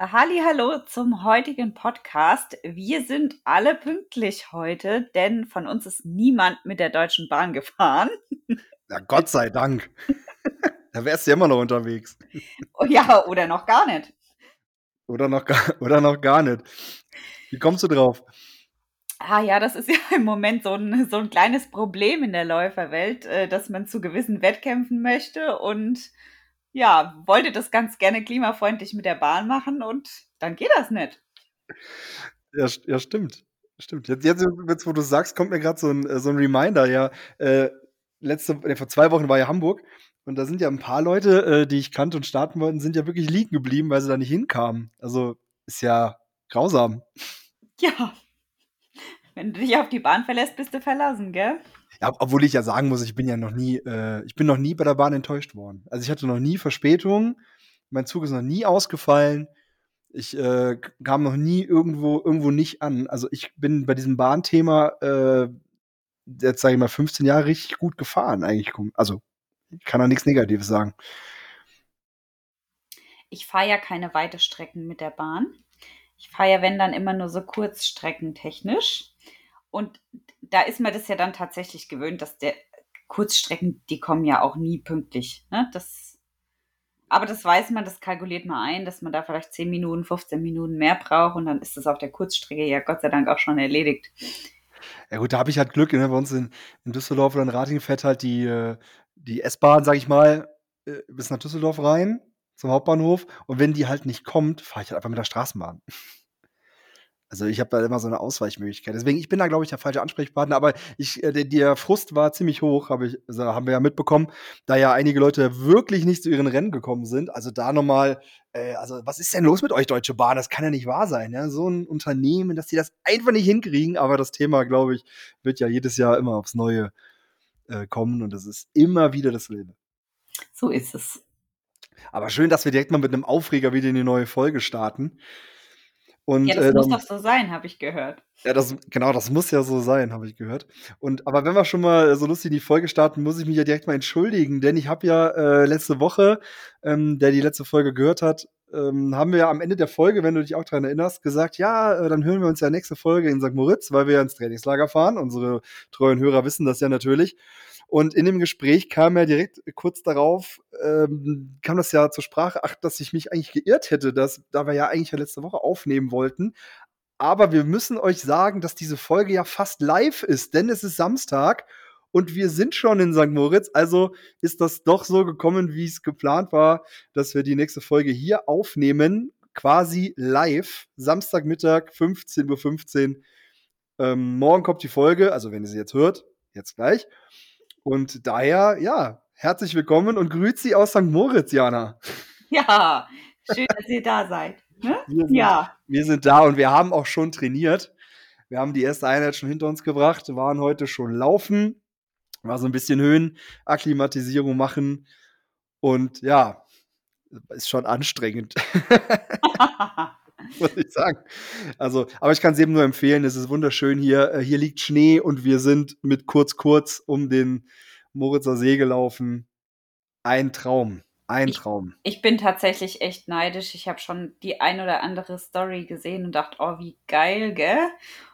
Halli, hallo zum heutigen Podcast. Wir sind alle pünktlich heute, denn von uns ist niemand mit der Deutschen Bahn gefahren. Ja, Gott sei Dank. da wärst du ja immer noch unterwegs. Ja, oder noch gar nicht. Oder noch gar, oder noch gar nicht. Wie kommst du drauf? Ah ja, das ist ja im Moment so ein, so ein kleines Problem in der Läuferwelt, äh, dass man zu gewissen Wettkämpfen möchte und ja, wollte das ganz gerne klimafreundlich mit der Bahn machen und dann geht das nicht. Ja, ja stimmt. Stimmt. Jetzt, jetzt, jetzt, wo du sagst, kommt mir gerade so ein, so ein Reminder. Ja, äh, letzte, äh, vor zwei Wochen war ja Hamburg und da sind ja ein paar Leute, äh, die ich kannte und starten wollten, sind ja wirklich liegen geblieben, weil sie da nicht hinkamen. Also ist ja grausam. Ja. Wenn du dich auf die Bahn verlässt, bist du verlassen, gell? Obwohl ich ja sagen muss, ich bin ja noch nie, äh, ich bin noch nie bei der Bahn enttäuscht worden. Also ich hatte noch nie Verspätung, mein Zug ist noch nie ausgefallen, ich äh, kam noch nie irgendwo irgendwo nicht an. Also ich bin bei diesem Bahnthema äh, jetzt sage ich mal 15 Jahre richtig gut gefahren eigentlich. Also ich kann da nichts Negatives sagen. Ich fahre ja keine weite Strecken mit der Bahn. Ich fahre ja, wenn dann immer nur so Kurzstrecken technisch. Und da ist mir das ja dann tatsächlich gewöhnt, dass der Kurzstrecken, die kommen ja auch nie pünktlich. Ne? Das, aber das weiß man, das kalkuliert man ein, dass man da vielleicht 10 Minuten, 15 Minuten mehr braucht und dann ist das auf der Kurzstrecke ja Gott sei Dank auch schon erledigt. Ja gut, da habe ich halt Glück. Ne? Bei uns in, in Düsseldorf oder in Ratingen fährt halt die, äh, die S-Bahn, sag ich mal, äh, bis nach Düsseldorf rein, zum Hauptbahnhof. Und wenn die halt nicht kommt, fahre ich halt einfach mit der Straßenbahn. Also ich habe da immer so eine Ausweichmöglichkeit. Deswegen, ich bin da, glaube ich, der falsche Ansprechpartner, aber ich, äh, der, der Frust war ziemlich hoch, hab ich, also haben wir ja mitbekommen, da ja einige Leute wirklich nicht zu ihren Rennen gekommen sind. Also da nochmal, äh, also was ist denn los mit euch, Deutsche Bahn? Das kann ja nicht wahr sein. Ja? So ein Unternehmen, dass die das einfach nicht hinkriegen, aber das Thema, glaube ich, wird ja jedes Jahr immer aufs Neue äh, kommen und das ist immer wieder dasselbe. So ist es. Aber schön, dass wir direkt mal mit einem Aufreger wieder in die neue Folge starten. Und, ja, das äh, muss doch so sein, habe ich gehört. Ja, das, genau, das muss ja so sein, habe ich gehört. Und aber wenn wir schon mal so lustig in die Folge starten, muss ich mich ja direkt mal entschuldigen, denn ich habe ja äh, letzte Woche, ähm, der die letzte Folge gehört hat, ähm, haben wir ja am Ende der Folge, wenn du dich auch daran erinnerst, gesagt, ja, äh, dann hören wir uns ja nächste Folge in St. Moritz, weil wir ja ins Trainingslager fahren. Unsere treuen Hörer wissen das ja natürlich. Und in dem Gespräch kam ja direkt kurz darauf, ähm, kam das ja zur Sprache, ach, dass ich mich eigentlich geirrt hätte, dass, da wir ja eigentlich ja letzte Woche aufnehmen wollten. Aber wir müssen euch sagen, dass diese Folge ja fast live ist, denn es ist Samstag und wir sind schon in St. Moritz. Also ist das doch so gekommen, wie es geplant war, dass wir die nächste Folge hier aufnehmen, quasi live, Samstagmittag, 15.15 Uhr. Ähm, morgen kommt die Folge, also wenn ihr sie jetzt hört, jetzt gleich. Und daher, ja, herzlich willkommen und grüezi aus St. Moritz, Jana. Ja, schön, dass ihr da seid. Ne? Wir sind, ja. Wir sind da und wir haben auch schon trainiert. Wir haben die erste Einheit schon hinter uns gebracht, waren heute schon laufen, war so ein bisschen Höhenakklimatisierung machen und ja, ist schon anstrengend. muss ich sagen. Also, aber ich kann es eben nur empfehlen. Es ist wunderschön hier. Äh, hier liegt Schnee und wir sind mit kurz kurz um den Moritzer See gelaufen. Ein Traum. Ein Traum. Ich, ich bin tatsächlich echt neidisch. Ich habe schon die ein oder andere Story gesehen und dachte, oh, wie geil, gell?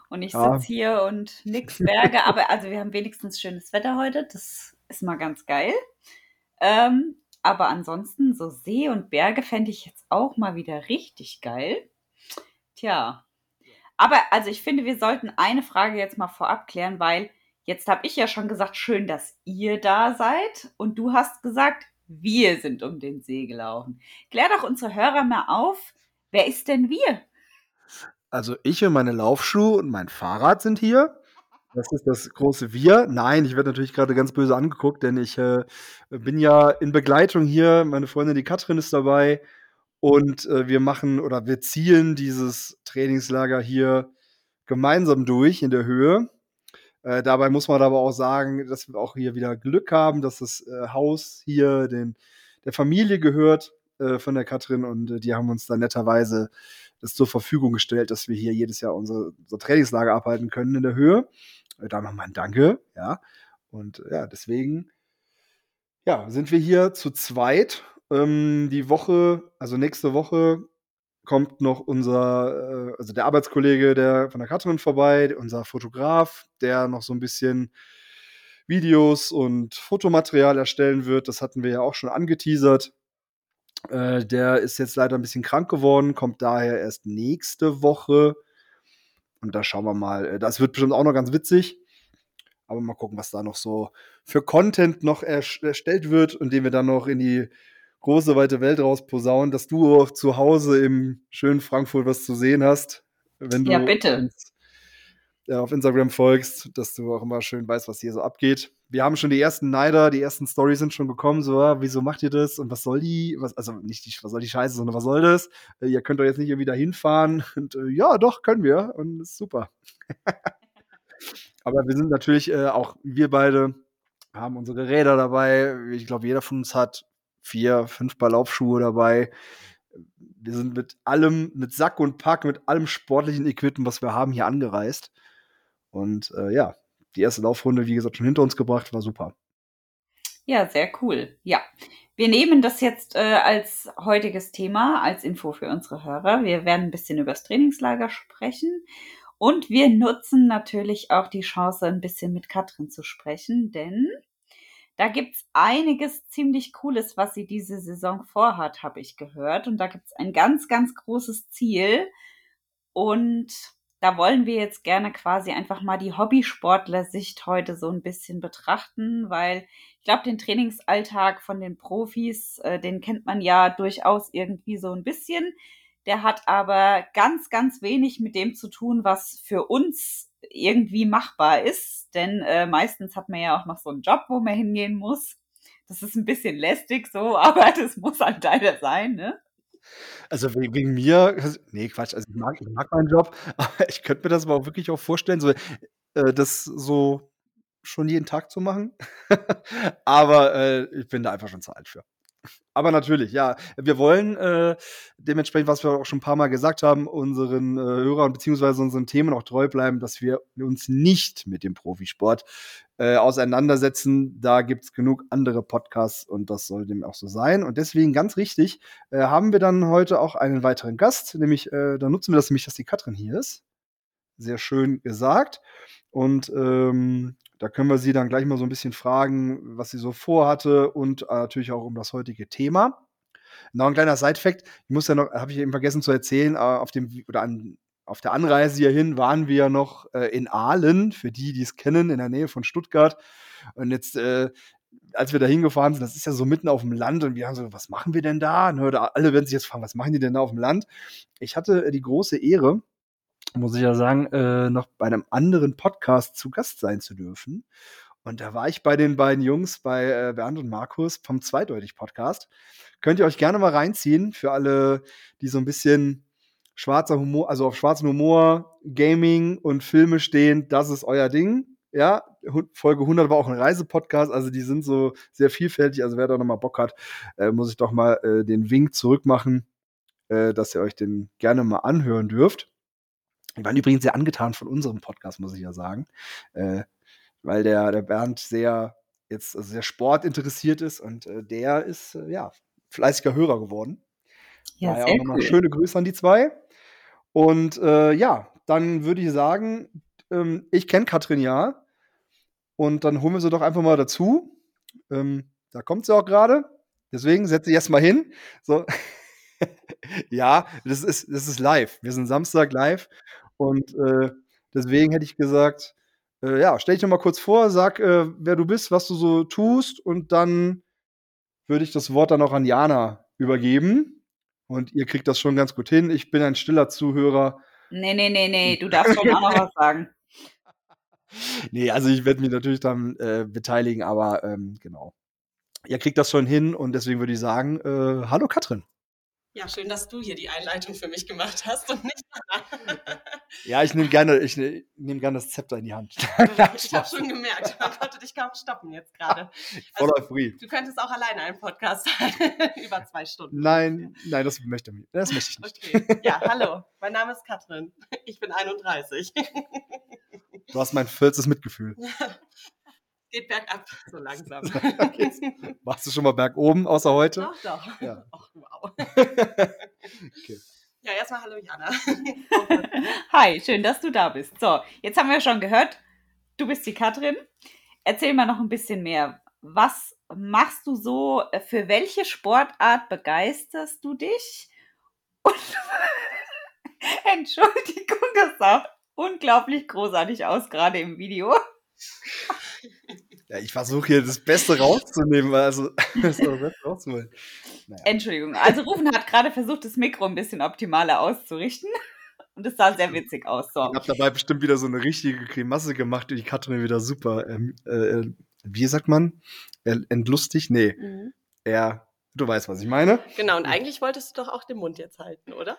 Und ich ja. sitze hier und nix Berge, aber also wir haben wenigstens schönes Wetter heute. Das ist mal ganz geil. Ähm, aber ansonsten, so See und Berge fände ich jetzt auch mal wieder richtig geil. Tja. Aber also ich finde, wir sollten eine Frage jetzt mal vorab klären, weil jetzt habe ich ja schon gesagt, schön, dass ihr da seid. Und du hast gesagt, wir sind um den See gelaufen. Klär doch unsere Hörer mal auf, wer ist denn wir? Also ich und meine Laufschuhe und mein Fahrrad sind hier. Das ist das große Wir. Nein, ich werde natürlich gerade ganz böse angeguckt, denn ich äh, bin ja in Begleitung hier. Meine Freundin, die Katrin, ist dabei. Und äh, wir machen oder wir zielen dieses Trainingslager hier gemeinsam durch in der Höhe. Äh, dabei muss man aber auch sagen, dass wir auch hier wieder Glück haben, dass das äh, Haus hier den, der Familie gehört äh, von der Katrin und äh, die haben uns da netterweise das zur Verfügung gestellt, dass wir hier jedes Jahr unsere, unser Trainingslager abhalten können in der Höhe. Äh, da nochmal ein Danke, ja. Und ja, deswegen ja, sind wir hier zu zweit ähm, die Woche, also nächste Woche, kommt noch unser, äh, also der Arbeitskollege der, von der Katrin vorbei, unser Fotograf, der noch so ein bisschen Videos und Fotomaterial erstellen wird. Das hatten wir ja auch schon angeteasert. Äh, der ist jetzt leider ein bisschen krank geworden, kommt daher erst nächste Woche. Und da schauen wir mal. Äh, das wird bestimmt auch noch ganz witzig. Aber mal gucken, was da noch so für Content noch erstellt wird und den wir dann noch in die große, weite Welt rausposaunen, dass du auch zu Hause im schönen Frankfurt was zu sehen hast. Wenn du ja, bitte. Uns, ja, auf Instagram folgst, dass du auch immer schön weißt, was hier so abgeht. Wir haben schon die ersten Neider, die ersten Stories sind schon gekommen, so, ah, wieso macht ihr das und was soll die, was, also nicht die, was soll die Scheiße, sondern was soll das? Äh, ihr könnt doch jetzt nicht irgendwie da hinfahren und äh, ja, doch, können wir und ist super. Aber wir sind natürlich äh, auch, wir beide haben unsere Räder dabei. Ich glaube, jeder von uns hat vier, fünf Paar Laufschuhe dabei. Wir sind mit allem, mit Sack und Pack, mit allem sportlichen Equipment, was wir haben, hier angereist. Und äh, ja, die erste Laufrunde, wie gesagt, schon hinter uns gebracht, war super. Ja, sehr cool. Ja, wir nehmen das jetzt äh, als heutiges Thema, als Info für unsere Hörer. Wir werden ein bisschen über das Trainingslager sprechen. Und wir nutzen natürlich auch die Chance, ein bisschen mit Katrin zu sprechen, denn da gibt's einiges ziemlich Cooles, was sie diese Saison vorhat, habe ich gehört. Und da gibt's ein ganz, ganz großes Ziel. Und da wollen wir jetzt gerne quasi einfach mal die Hobbysportler-Sicht heute so ein bisschen betrachten, weil ich glaube, den Trainingsalltag von den Profis, äh, den kennt man ja durchaus irgendwie so ein bisschen. Der hat aber ganz, ganz wenig mit dem zu tun, was für uns irgendwie machbar ist. Denn äh, meistens hat man ja auch noch so einen Job, wo man hingehen muss. Das ist ein bisschen lästig so, aber das muss halt leider sein, ne? Also wegen, mir, nee, Quatsch, also ich mag, ich mag meinen Job, aber ich könnte mir das aber auch wirklich auch vorstellen, so, äh, das so schon jeden Tag zu machen. aber äh, ich bin da einfach schon zu alt für. Aber natürlich, ja. Wir wollen äh, dementsprechend, was wir auch schon ein paar Mal gesagt haben, unseren äh, Hörern bzw. unseren Themen auch treu bleiben, dass wir uns nicht mit dem Profisport äh, auseinandersetzen. Da gibt es genug andere Podcasts und das soll dem auch so sein. Und deswegen ganz richtig, äh, haben wir dann heute auch einen weiteren Gast, nämlich, äh, da nutzen wir das nämlich, dass die Katrin hier ist. Sehr schön gesagt. Und ähm, da können wir sie dann gleich mal so ein bisschen fragen, was sie so vorhatte und äh, natürlich auch um das heutige Thema. Noch ein kleiner Side-Fact, ich muss ja noch, habe ich eben vergessen zu erzählen, äh, auf dem oder an, auf der Anreise hierhin waren wir ja noch äh, in Aalen, für die, die es kennen, in der Nähe von Stuttgart. Und jetzt, äh, als wir da hingefahren sind, das ist ja so mitten auf dem Land und wir haben so, was machen wir denn da? Und alle werden sich jetzt fragen, was machen die denn da auf dem Land? Ich hatte äh, die große Ehre, muss ich ja sagen, äh, noch bei einem anderen Podcast zu Gast sein zu dürfen. Und da war ich bei den beiden Jungs, bei äh, Bernd und Markus vom Zweideutig-Podcast. Könnt ihr euch gerne mal reinziehen für alle, die so ein bisschen schwarzer Humor, also auf schwarzen Humor, Gaming und Filme stehen. Das ist euer Ding. Ja, Folge 100 war auch ein Reisepodcast, also die sind so sehr vielfältig. Also wer da nochmal Bock hat, äh, muss ich doch mal äh, den Wink zurückmachen, äh, dass ihr euch den gerne mal anhören dürft. Die waren übrigens sehr angetan von unserem Podcast, muss ich ja sagen. Äh, weil der, der Bernd sehr jetzt also sehr sportinteressiert ist und äh, der ist äh, ja fleißiger Hörer geworden. Ja, sehr auch cool. schöne Grüße an die zwei. Und äh, ja, dann würde ich sagen, ähm, ich kenne Katrin ja. Und dann holen wir sie doch einfach mal dazu. Ähm, da kommt sie auch gerade. Deswegen setze ich erst mal hin. So. ja, das ist, das ist live. Wir sind Samstag live und äh, deswegen hätte ich gesagt, äh, ja, stell dich noch mal kurz vor, sag, äh, wer du bist, was du so tust und dann würde ich das Wort dann auch an Jana übergeben. Und ihr kriegt das schon ganz gut hin. Ich bin ein stiller Zuhörer. Nee, nee, nee, nee, du darfst schon auch noch was sagen. Nee, also ich werde mich natürlich dann äh, beteiligen, aber ähm, genau. Ihr kriegt das schon hin und deswegen würde ich sagen, äh, hallo Katrin. Ja, schön, dass du hier die Einleitung für mich gemacht hast und nicht Ja, ich nehme gerne, ich ne, nehme gerne das Zepter in die Hand. ich habe schon gemerkt, man konnte dich kaum stoppen jetzt gerade. Also, Free. Du könntest auch alleine einen Podcast haben, über zwei Stunden. Nein, nein, das möchte, das möchte ich nicht. Okay. Ja, hallo, mein Name ist Katrin. Ich bin 31. Du hast mein vollstes Mitgefühl geht bergab, so langsam. okay. Machst du schon mal bergoben, außer heute? Doch, doch. Ja. Ach, wow. okay. Ja, erstmal hallo Jana. Hi, schön, dass du da bist. So, jetzt haben wir schon gehört, du bist die Katrin. Erzähl mal noch ein bisschen mehr. Was machst du so? Für welche Sportart begeisterst du dich? Und Entschuldigung, das sah unglaublich großartig aus, gerade im Video. Ja, ich versuche hier das Beste rauszunehmen, also das Beste rauszuholen. Naja. Entschuldigung. Also Rufen hat gerade versucht, das Mikro ein bisschen optimaler auszurichten. Und es sah sehr witzig aus. So. Ich habe dabei bestimmt wieder so eine richtige Grimasse gemacht, die Katrin wieder super, ähm, äh, wie sagt man? Entlustig? Nee. Mhm. Er, du weißt, was ich meine. Genau, und eigentlich wolltest du doch auch den Mund jetzt halten, oder?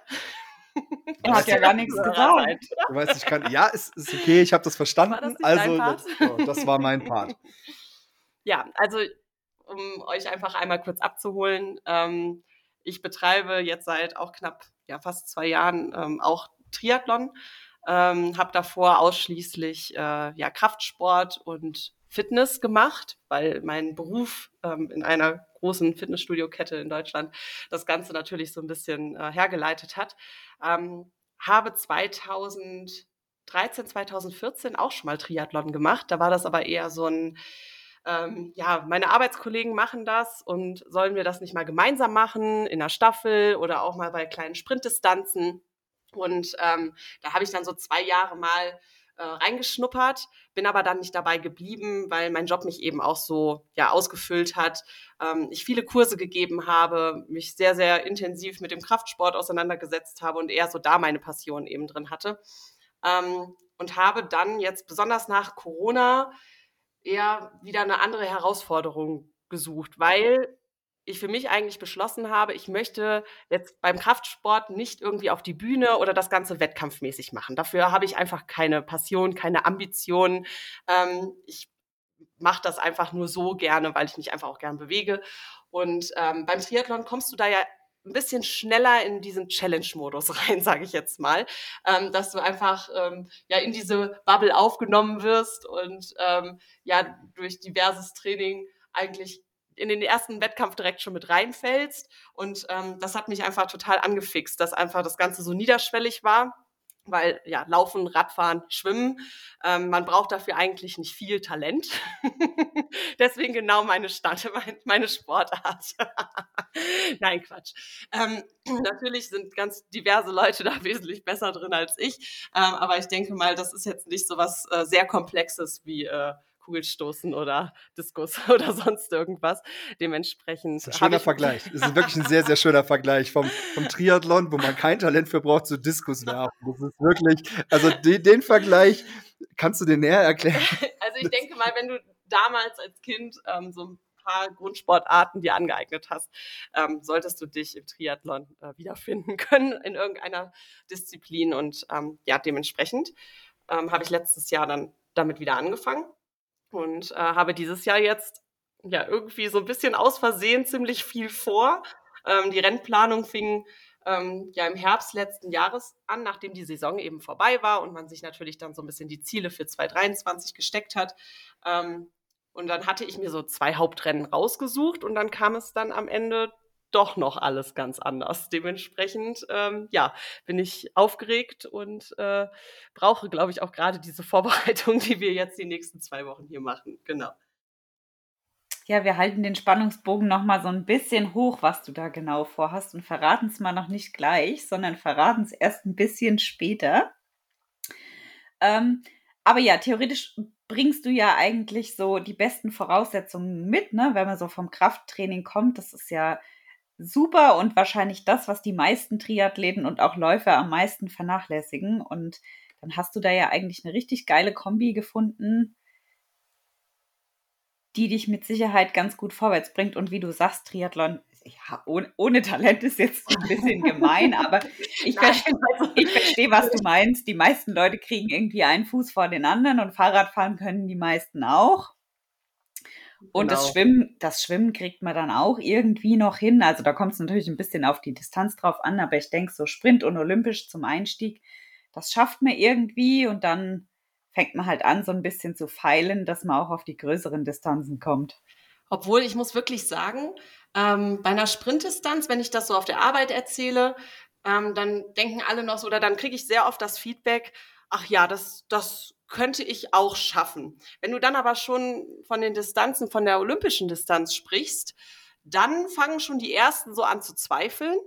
Er hat ja gar nichts gesagt. Du weißt, ich kann. Ja, ist, ist okay, ich habe das verstanden. Das also, das, oh, das, war mein Part. Ja, also, um euch einfach einmal kurz abzuholen. Ähm, ich betreibe jetzt seit auch knapp, ja, fast zwei Jahren ähm, auch Triathlon. Ähm, habe davor ausschließlich äh, ja, Kraftsport und Fitness gemacht, weil mein Beruf ähm, in einer großen Fitnessstudio-Kette in Deutschland das Ganze natürlich so ein bisschen äh, hergeleitet hat. Ähm, habe 2013, 2014 auch schon mal Triathlon gemacht. Da war das aber eher so ein, ähm, ja, meine Arbeitskollegen machen das und sollen wir das nicht mal gemeinsam machen in einer Staffel oder auch mal bei kleinen Sprintdistanzen. Und ähm, da habe ich dann so zwei Jahre mal äh, reingeschnuppert, bin aber dann nicht dabei geblieben, weil mein Job mich eben auch so ja ausgefüllt hat. Ähm, ich viele Kurse gegeben habe, mich sehr sehr intensiv mit dem Kraftsport auseinandergesetzt habe und eher so da meine Passion eben drin hatte ähm, und habe dann jetzt besonders nach Corona eher wieder eine andere Herausforderung gesucht, weil ich für mich eigentlich beschlossen habe, ich möchte jetzt beim Kraftsport nicht irgendwie auf die Bühne oder das Ganze wettkampfmäßig machen. Dafür habe ich einfach keine Passion, keine Ambition. Ähm, ich mache das einfach nur so gerne, weil ich mich einfach auch gern bewege. Und ähm, beim Triathlon kommst du da ja ein bisschen schneller in diesen Challenge-Modus rein, sage ich jetzt mal, ähm, dass du einfach ähm, ja in diese Bubble aufgenommen wirst und ähm, ja durch diverses Training eigentlich in den ersten Wettkampf direkt schon mit reinfällst. Und ähm, das hat mich einfach total angefixt, dass einfach das Ganze so niederschwellig war. Weil ja, Laufen, Radfahren, Schwimmen, ähm, man braucht dafür eigentlich nicht viel Talent. Deswegen genau meine Stadt, meine Sportart. Nein, Quatsch. Ähm, natürlich sind ganz diverse Leute da wesentlich besser drin als ich. Ähm, aber ich denke mal, das ist jetzt nicht so was äh, sehr Komplexes wie äh, Kugelstoßen oder Diskus oder sonst irgendwas. Dementsprechend. Das ist ein schöner Vergleich. Das ist wirklich ein sehr, sehr schöner Vergleich vom, vom Triathlon, wo man kein Talent für braucht, zu Diskus werfen. Das ist wirklich, also den, den Vergleich kannst du dir näher erklären. Also ich denke mal, wenn du damals als Kind ähm, so ein paar Grundsportarten dir angeeignet hast, ähm, solltest du dich im Triathlon äh, wiederfinden können in irgendeiner Disziplin. Und ähm, ja, dementsprechend ähm, habe ich letztes Jahr dann damit wieder angefangen und äh, habe dieses Jahr jetzt ja irgendwie so ein bisschen aus Versehen ziemlich viel vor. Ähm, die Rennplanung fing ähm, ja im Herbst letzten Jahres an, nachdem die Saison eben vorbei war und man sich natürlich dann so ein bisschen die Ziele für 2023 gesteckt hat. Ähm, und dann hatte ich mir so zwei Hauptrennen rausgesucht und dann kam es dann am Ende doch noch alles ganz anders. Dementsprechend, ähm, ja, bin ich aufgeregt und äh, brauche, glaube ich, auch gerade diese Vorbereitung, die wir jetzt die nächsten zwei Wochen hier machen. Genau. Ja, wir halten den Spannungsbogen noch mal so ein bisschen hoch, was du da genau vorhast und verraten es mal noch nicht gleich, sondern verraten es erst ein bisschen später. Ähm, aber ja, theoretisch bringst du ja eigentlich so die besten Voraussetzungen mit, ne? wenn man so vom Krafttraining kommt. Das ist ja super und wahrscheinlich das, was die meisten Triathleten und auch Läufer am meisten vernachlässigen. Und dann hast du da ja eigentlich eine richtig geile Kombi gefunden, die dich mit Sicherheit ganz gut vorwärts bringt. Und wie du sagst, Triathlon, ja, ohne, ohne Talent ist jetzt ein bisschen gemein, aber ich verstehe, ich verstehe, was du meinst. Die meisten Leute kriegen irgendwie einen Fuß vor den anderen und Fahrradfahren können die meisten auch. Und genau. das Schwimmen, das Schwimmen kriegt man dann auch irgendwie noch hin. Also da kommt es natürlich ein bisschen auf die Distanz drauf an, aber ich denke, so Sprint und Olympisch zum Einstieg, das schafft man irgendwie und dann fängt man halt an, so ein bisschen zu feilen, dass man auch auf die größeren Distanzen kommt. Obwohl ich muss wirklich sagen, ähm, bei einer Sprintdistanz, wenn ich das so auf der Arbeit erzähle, ähm, dann denken alle noch so, oder dann kriege ich sehr oft das Feedback, ach ja, das, das könnte ich auch schaffen. Wenn du dann aber schon von den Distanzen, von der olympischen Distanz sprichst, dann fangen schon die ersten so an zu zweifeln.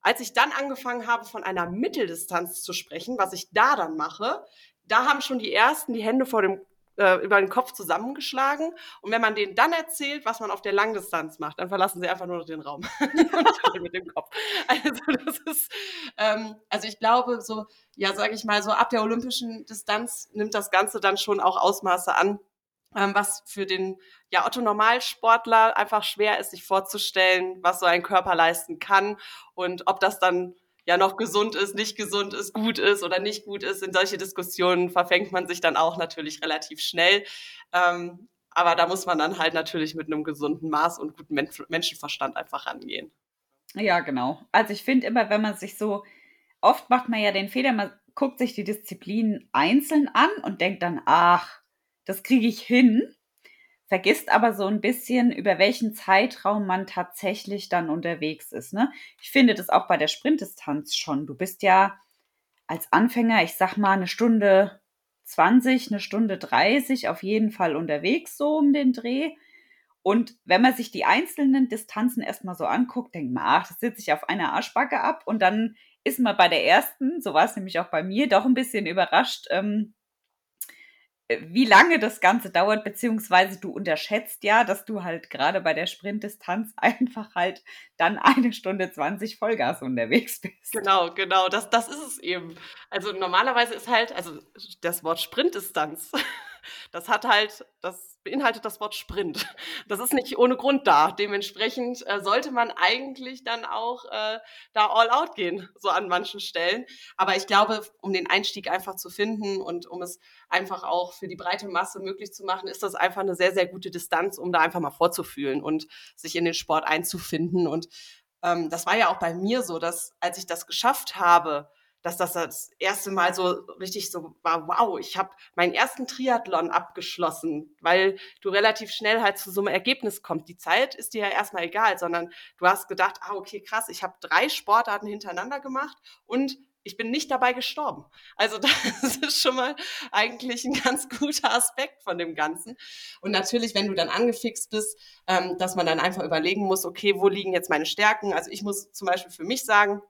Als ich dann angefangen habe, von einer Mitteldistanz zu sprechen, was ich da dann mache, da haben schon die ersten die Hände vor dem äh, über den Kopf zusammengeschlagen. Und wenn man denen dann erzählt, was man auf der Langdistanz macht, dann verlassen sie einfach nur noch den Raum mit dem Kopf. Also das ist, ähm, also ich glaube, so, ja, sage ich mal, so ab der olympischen Distanz nimmt das Ganze dann schon auch Ausmaße an, ähm, was für den ja, Otto Normalsportler einfach schwer ist, sich vorzustellen, was so ein Körper leisten kann und ob das dann ja noch gesund ist, nicht gesund ist, gut ist oder nicht gut ist. In solche Diskussionen verfängt man sich dann auch natürlich relativ schnell. Ähm, aber da muss man dann halt natürlich mit einem gesunden Maß und guten Men Menschenverstand einfach rangehen. Ja, genau. Also ich finde immer, wenn man sich so, oft macht man ja den Fehler, man guckt sich die Disziplinen einzeln an und denkt dann, ach, das kriege ich hin vergisst aber so ein bisschen, über welchen Zeitraum man tatsächlich dann unterwegs ist. Ne? Ich finde das auch bei der Sprintdistanz schon. Du bist ja als Anfänger, ich sag mal, eine Stunde 20, eine Stunde 30 auf jeden Fall unterwegs, so um den Dreh. Und wenn man sich die einzelnen Distanzen erstmal so anguckt, denkt man, ach, das sitze ich auf einer Arschbacke ab. Und dann ist man bei der ersten, so war es nämlich auch bei mir, doch ein bisschen überrascht, ähm, wie lange das Ganze dauert, beziehungsweise du unterschätzt ja, dass du halt gerade bei der Sprintdistanz einfach halt dann eine Stunde 20 Vollgas unterwegs bist. Genau, genau, das, das ist es eben. Also normalerweise ist halt, also das Wort Sprintdistanz, das hat halt, das beinhaltet das Wort Sprint. Das ist nicht ohne Grund da. Dementsprechend äh, sollte man eigentlich dann auch äh, da all out gehen, so an manchen Stellen. Aber ich glaube, um den Einstieg einfach zu finden und um es einfach auch für die breite Masse möglich zu machen, ist das einfach eine sehr, sehr gute Distanz, um da einfach mal vorzufühlen und sich in den Sport einzufinden. Und ähm, das war ja auch bei mir so, dass als ich das geschafft habe, dass das das erste Mal so richtig so war, wow, ich habe meinen ersten Triathlon abgeschlossen, weil du relativ schnell halt zu so einem Ergebnis kommst. Die Zeit ist dir ja erstmal egal, sondern du hast gedacht, ah, okay, krass, ich habe drei Sportarten hintereinander gemacht und ich bin nicht dabei gestorben. Also das ist schon mal eigentlich ein ganz guter Aspekt von dem Ganzen. Und natürlich, wenn du dann angefixt bist, ähm, dass man dann einfach überlegen muss, okay, wo liegen jetzt meine Stärken? Also ich muss zum Beispiel für mich sagen,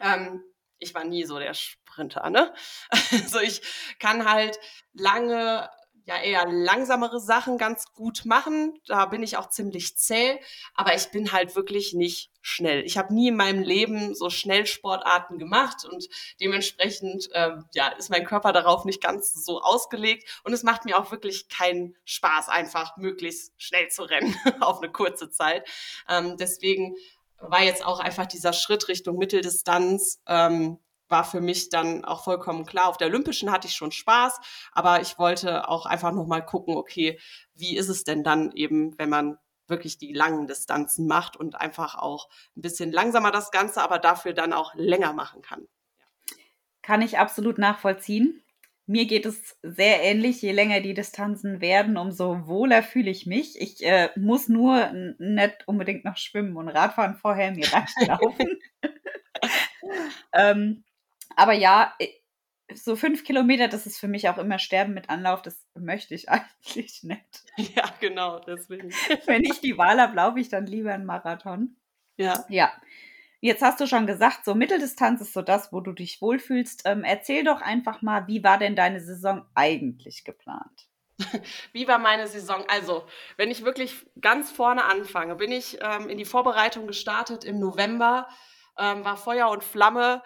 ähm, ich war nie so der Sprinter, ne? Also ich kann halt lange, ja eher langsamere Sachen ganz gut machen. Da bin ich auch ziemlich zäh, aber ich bin halt wirklich nicht schnell. Ich habe nie in meinem Leben so Schnellsportarten gemacht und dementsprechend äh, ja, ist mein Körper darauf nicht ganz so ausgelegt und es macht mir auch wirklich keinen Spaß, einfach möglichst schnell zu rennen auf eine kurze Zeit. Ähm, deswegen war jetzt auch einfach dieser Schritt Richtung Mitteldistanz, ähm, war für mich dann auch vollkommen klar. Auf der Olympischen hatte ich schon Spaß, aber ich wollte auch einfach nochmal gucken, okay, wie ist es denn dann eben, wenn man wirklich die langen Distanzen macht und einfach auch ein bisschen langsamer das Ganze, aber dafür dann auch länger machen kann. Kann ich absolut nachvollziehen. Mir geht es sehr ähnlich. Je länger die Distanzen werden, umso wohler fühle ich mich. Ich äh, muss nur nicht unbedingt noch schwimmen und Radfahren vorher. Mir reicht laufen. ähm, aber ja, so fünf Kilometer, das ist für mich auch immer Sterben mit Anlauf. Das möchte ich eigentlich nicht. Ja, genau, deswegen. Wenn ich die Wahl habe, laufe ich dann lieber einen Marathon. Ja. Ja. Jetzt hast du schon gesagt, so Mitteldistanz ist so das, wo du dich wohlfühlst. Ähm, erzähl doch einfach mal, wie war denn deine Saison eigentlich geplant? Wie war meine Saison? Also, wenn ich wirklich ganz vorne anfange, bin ich ähm, in die Vorbereitung gestartet im November, ähm, war Feuer und Flamme,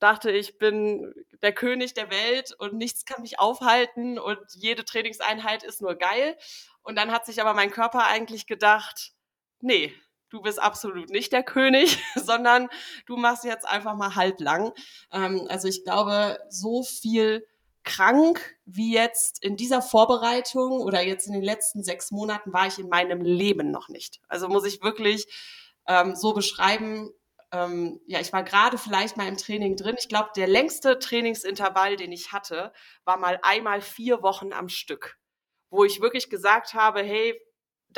dachte, ich bin der König der Welt und nichts kann mich aufhalten und jede Trainingseinheit ist nur geil. Und dann hat sich aber mein Körper eigentlich gedacht, nee, du bist absolut nicht der König, sondern du machst jetzt einfach mal halblang. Ähm, also ich glaube, so viel krank wie jetzt in dieser Vorbereitung oder jetzt in den letzten sechs Monaten war ich in meinem Leben noch nicht. Also muss ich wirklich ähm, so beschreiben. Ähm, ja, ich war gerade vielleicht mal im Training drin. Ich glaube, der längste Trainingsintervall, den ich hatte, war mal einmal vier Wochen am Stück, wo ich wirklich gesagt habe, hey,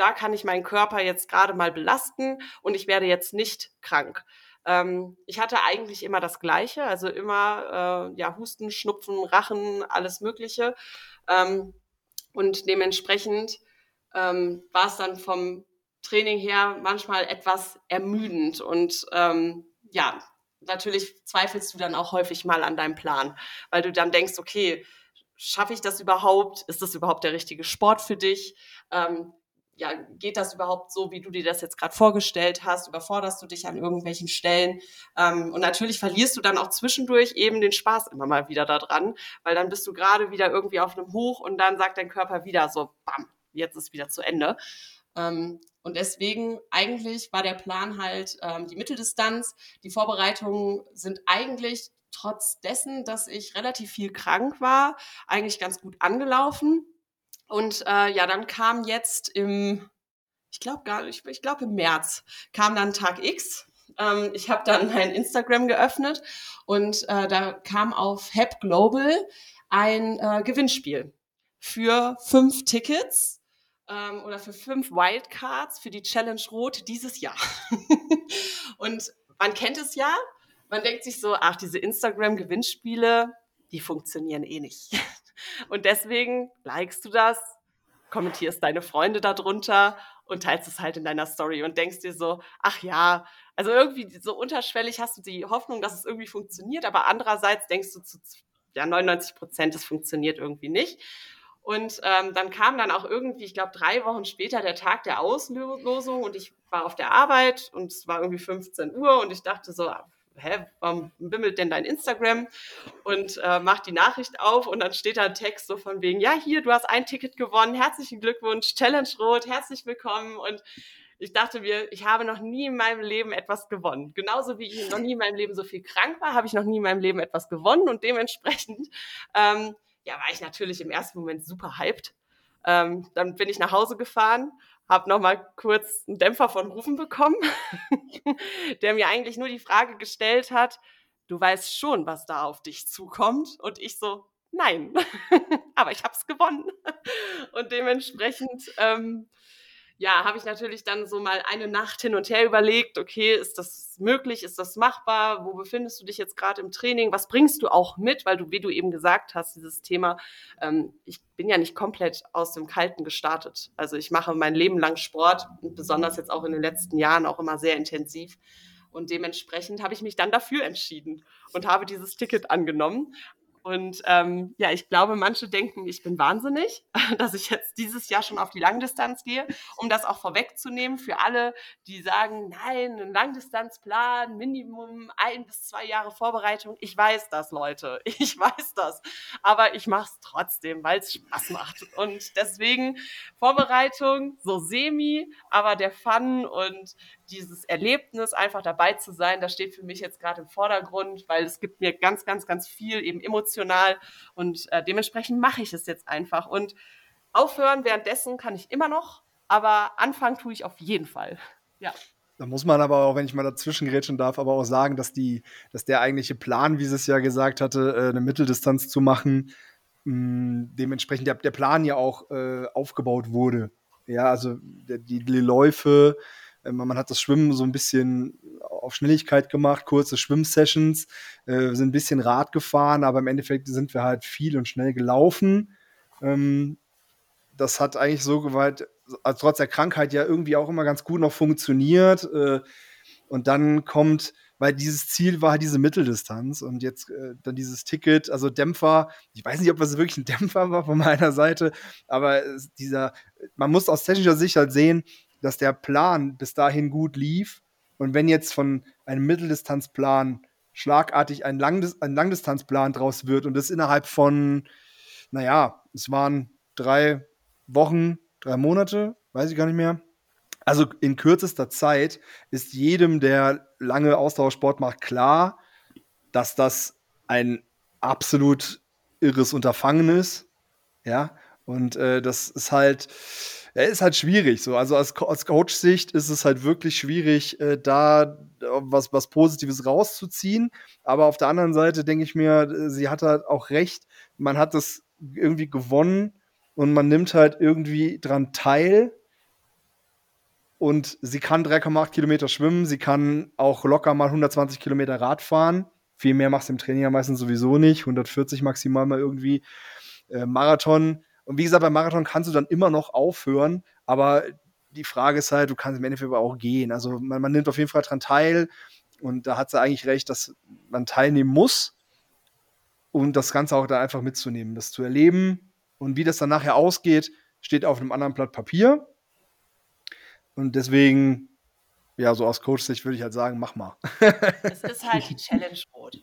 da kann ich meinen Körper jetzt gerade mal belasten und ich werde jetzt nicht krank. Ähm, ich hatte eigentlich immer das Gleiche, also immer äh, ja, Husten, Schnupfen, Rachen, alles Mögliche. Ähm, und dementsprechend ähm, war es dann vom Training her manchmal etwas ermüdend. Und ähm, ja, natürlich zweifelst du dann auch häufig mal an deinem Plan, weil du dann denkst, okay, schaffe ich das überhaupt? Ist das überhaupt der richtige Sport für dich? Ähm, ja, geht das überhaupt so, wie du dir das jetzt gerade vorgestellt hast? Überforderst du dich an irgendwelchen Stellen? Ähm, und natürlich verlierst du dann auch zwischendurch eben den Spaß immer mal wieder daran, weil dann bist du gerade wieder irgendwie auf einem Hoch und dann sagt dein Körper wieder so, bam, jetzt ist wieder zu Ende. Ähm, und deswegen eigentlich war der Plan halt ähm, die Mitteldistanz. Die Vorbereitungen sind eigentlich trotz dessen, dass ich relativ viel krank war, eigentlich ganz gut angelaufen. Und äh, ja, dann kam jetzt im, ich glaube gar nicht, ich glaube im März kam dann Tag X. Ähm, ich habe dann mein Instagram geöffnet und äh, da kam auf Hep Global ein äh, Gewinnspiel für fünf Tickets ähm, oder für fünf Wildcards für die Challenge Rot dieses Jahr. und man kennt es ja, man denkt sich so, ach, diese Instagram-Gewinnspiele, die funktionieren eh nicht. Und deswegen likest du das, kommentierst deine Freunde darunter und teilst es halt in deiner Story und denkst dir so, ach ja, also irgendwie so unterschwellig hast du die Hoffnung, dass es irgendwie funktioniert, aber andererseits denkst du zu ja, 99 Prozent, es funktioniert irgendwie nicht. Und ähm, dann kam dann auch irgendwie, ich glaube, drei Wochen später der Tag der Auslosung und ich war auf der Arbeit und es war irgendwie 15 Uhr und ich dachte so, hä, warum bimmelt denn dein Instagram? Und äh, mach die Nachricht auf und dann steht da ein Text so von wegen, ja, hier, du hast ein Ticket gewonnen, herzlichen Glückwunsch, Challenge Rot, herzlich willkommen und ich dachte mir, ich habe noch nie in meinem Leben etwas gewonnen. Genauso wie ich noch nie in meinem Leben so viel krank war, habe ich noch nie in meinem Leben etwas gewonnen und dementsprechend ähm, ja, war ich natürlich im ersten Moment super hyped. Ähm, dann bin ich nach Hause gefahren, habe nochmal kurz einen Dämpfer von Rufen bekommen, der mir eigentlich nur die Frage gestellt hat, du weißt schon, was da auf dich zukommt. Und ich so, nein, aber ich habe es gewonnen. Und dementsprechend ähm, ja, habe ich natürlich dann so mal eine Nacht hin und her überlegt, okay, ist das möglich, ist das machbar, wo befindest du dich jetzt gerade im Training, was bringst du auch mit, weil du, wie du eben gesagt hast, dieses Thema, ähm, ich bin ja nicht komplett aus dem Kalten gestartet. Also ich mache mein Leben lang Sport, besonders jetzt auch in den letzten Jahren auch immer sehr intensiv. Und dementsprechend habe ich mich dann dafür entschieden und habe dieses Ticket angenommen. Und ähm, ja, ich glaube, manche denken, ich bin wahnsinnig, dass ich jetzt dieses Jahr schon auf die Langdistanz gehe, um das auch vorwegzunehmen für alle, die sagen, nein, ein Langdistanzplan, Minimum ein bis zwei Jahre Vorbereitung. Ich weiß das, Leute, ich weiß das, aber ich mache es trotzdem, weil es Spaß macht. Und deswegen Vorbereitung so semi, aber der Fun und dieses Erlebnis, einfach dabei zu sein, das steht für mich jetzt gerade im Vordergrund, weil es gibt mir ganz, ganz, ganz viel eben emotional und äh, dementsprechend mache ich es jetzt einfach. Und aufhören währenddessen kann ich immer noch, aber anfangen tue ich auf jeden Fall. Ja. Da muss man aber auch, wenn ich mal dazwischen grätschen darf, aber auch sagen, dass, die, dass der eigentliche Plan, wie sie es ja gesagt hatte, äh, eine Mitteldistanz zu machen, mh, dementsprechend der, der Plan ja auch äh, aufgebaut wurde. Ja, also die, die Läufe, man hat das Schwimmen so ein bisschen auf Schnelligkeit gemacht, kurze Schwimmsessions, äh, sind ein bisschen Rad gefahren, aber im Endeffekt sind wir halt viel und schnell gelaufen. Ähm, das hat eigentlich so gewalt, also trotz der Krankheit ja irgendwie auch immer ganz gut noch funktioniert. Äh, und dann kommt, weil dieses Ziel war halt diese Mitteldistanz und jetzt äh, dann dieses Ticket, also Dämpfer, ich weiß nicht, ob das wirklich ein Dämpfer war von meiner Seite, aber dieser, man muss aus technischer Sicht halt sehen, dass der Plan bis dahin gut lief. Und wenn jetzt von einem Mitteldistanzplan schlagartig ein, Langdis ein Langdistanzplan draus wird und das innerhalb von, naja, es waren drei Wochen, drei Monate, weiß ich gar nicht mehr. Also in kürzester Zeit ist jedem, der lange Ausdauersport macht, klar, dass das ein absolut irres Unterfangen ist. Ja, und äh, das ist halt, ja, ist halt schwierig. So. Also aus, aus Coach-Sicht ist es halt wirklich schwierig, äh, da was, was Positives rauszuziehen. Aber auf der anderen Seite denke ich mir, äh, sie hat halt auch recht. Man hat das irgendwie gewonnen und man nimmt halt irgendwie dran teil. und sie kann 3,8 Kilometer schwimmen, sie kann auch locker mal 120 Kilometer Rad fahren. Viel mehr machst du im Training ja meistens sowieso nicht. 140 maximal mal irgendwie äh, Marathon. Und wie gesagt, beim Marathon kannst du dann immer noch aufhören, aber die Frage ist halt, du kannst im Endeffekt aber auch gehen. Also man, man nimmt auf jeden Fall daran teil und da hat sie eigentlich recht, dass man teilnehmen muss und das Ganze auch da einfach mitzunehmen, das zu erleben und wie das dann nachher ausgeht, steht auf einem anderen Blatt Papier. Und deswegen, ja, so aus Coach-Sicht würde ich halt sagen, mach mal. es ist halt die Challenge Rot.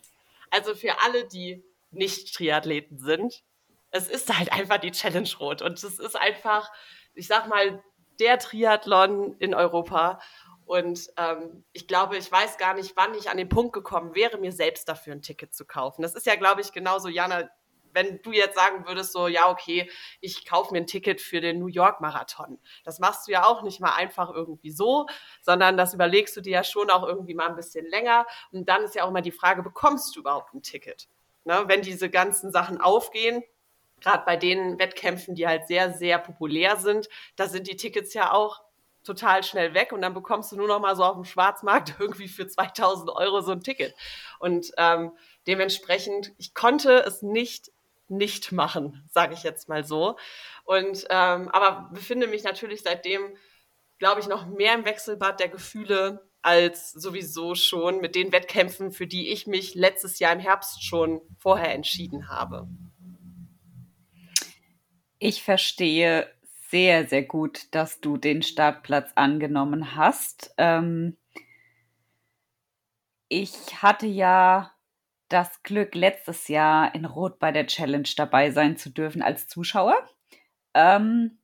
Also für alle, die nicht Triathleten sind, es ist halt einfach die Challenge Rot. Und es ist einfach, ich sag mal, der Triathlon in Europa. Und ähm, ich glaube, ich weiß gar nicht, wann ich an den Punkt gekommen wäre, mir selbst dafür ein Ticket zu kaufen. Das ist ja, glaube ich, genauso, Jana, wenn du jetzt sagen würdest, so, ja, okay, ich kaufe mir ein Ticket für den New York Marathon. Das machst du ja auch nicht mal einfach irgendwie so, sondern das überlegst du dir ja schon auch irgendwie mal ein bisschen länger. Und dann ist ja auch mal die Frage, bekommst du überhaupt ein Ticket? Ne, wenn diese ganzen Sachen aufgehen, gerade bei den Wettkämpfen, die halt sehr, sehr populär sind, da sind die Tickets ja auch total schnell weg und dann bekommst du nur noch mal so auf dem Schwarzmarkt irgendwie für 2000 Euro so ein Ticket. Und ähm, dementsprechend, ich konnte es nicht nicht machen, sage ich jetzt mal so. Und ähm, aber befinde mich natürlich seitdem, glaube ich, noch mehr im Wechselbad der Gefühle als sowieso schon mit den Wettkämpfen, für die ich mich letztes Jahr im Herbst schon vorher entschieden habe. Ich verstehe sehr, sehr gut, dass du den Startplatz angenommen hast. Ähm, ich hatte ja das Glück, letztes Jahr in Rot bei der Challenge dabei sein zu dürfen als Zuschauer ähm,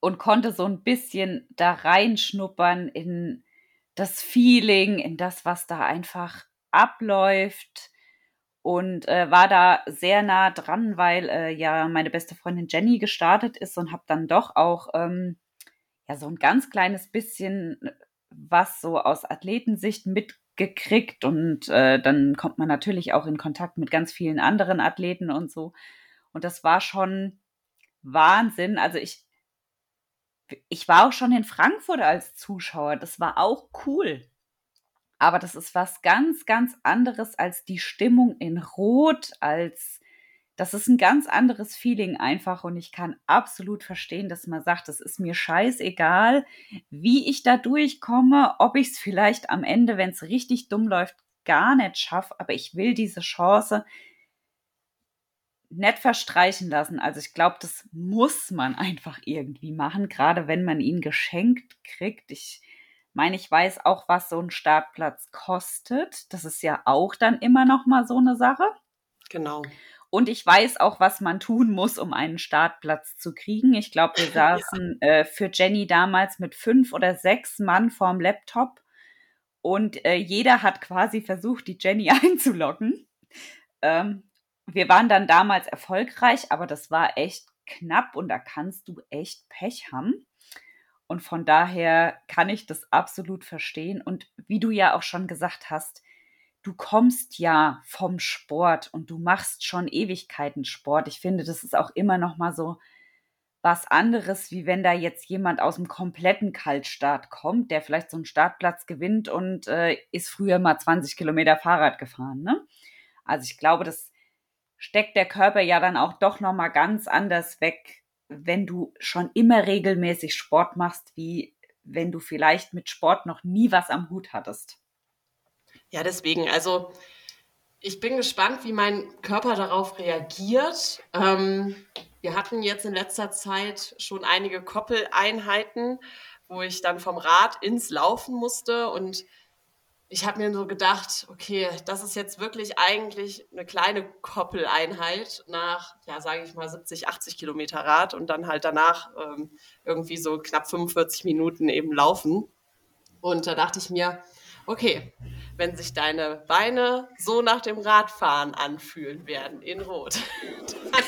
und konnte so ein bisschen da reinschnuppern in das Feeling, in das, was da einfach abläuft und äh, war da sehr nah dran, weil äh, ja meine beste Freundin Jenny gestartet ist und habe dann doch auch ähm, ja so ein ganz kleines bisschen äh, was so aus Athletensicht mitgekriegt und äh, dann kommt man natürlich auch in Kontakt mit ganz vielen anderen Athleten und so und das war schon Wahnsinn. Also ich ich war auch schon in Frankfurt als Zuschauer, das war auch cool. Aber das ist was ganz, ganz anderes als die Stimmung in Rot, als das ist ein ganz anderes Feeling einfach und ich kann absolut verstehen, dass man sagt, es ist mir scheißegal, wie ich da durchkomme, ob ich es vielleicht am Ende, wenn es richtig dumm läuft, gar nicht schaffe, aber ich will diese Chance nicht verstreichen lassen. Also ich glaube, das muss man einfach irgendwie machen, gerade wenn man ihn geschenkt kriegt. Ich meine, ich weiß auch, was so ein Startplatz kostet. Das ist ja auch dann immer noch mal so eine Sache. Genau. Und ich weiß auch, was man tun muss, um einen Startplatz zu kriegen. Ich glaube, wir saßen ja. äh, für Jenny damals mit fünf oder sechs Mann vorm Laptop und äh, jeder hat quasi versucht, die Jenny einzuloggen. Ähm, wir waren dann damals erfolgreich, aber das war echt knapp und da kannst du echt Pech haben. Und von daher kann ich das absolut verstehen. Und wie du ja auch schon gesagt hast, du kommst ja vom Sport und du machst schon Ewigkeiten Sport. Ich finde, das ist auch immer noch mal so was anderes, wie wenn da jetzt jemand aus dem kompletten Kaltstart kommt, der vielleicht so einen Startplatz gewinnt und äh, ist früher mal 20 Kilometer Fahrrad gefahren. Ne? Also ich glaube, das steckt der Körper ja dann auch doch noch mal ganz anders weg, wenn du schon immer regelmäßig Sport machst, wie wenn du vielleicht mit Sport noch nie was am Hut hattest. Ja, deswegen, also ich bin gespannt, wie mein Körper darauf reagiert. Ähm, wir hatten jetzt in letzter Zeit schon einige Koppeleinheiten, wo ich dann vom Rad ins Laufen musste und ich habe mir so gedacht, okay, das ist jetzt wirklich eigentlich eine kleine Koppeleinheit nach, ja, sage ich mal, 70, 80 Kilometer Rad und dann halt danach ähm, irgendwie so knapp 45 Minuten eben laufen. Und da dachte ich mir, okay, wenn sich deine Beine so nach dem Radfahren anfühlen werden in Rot, dann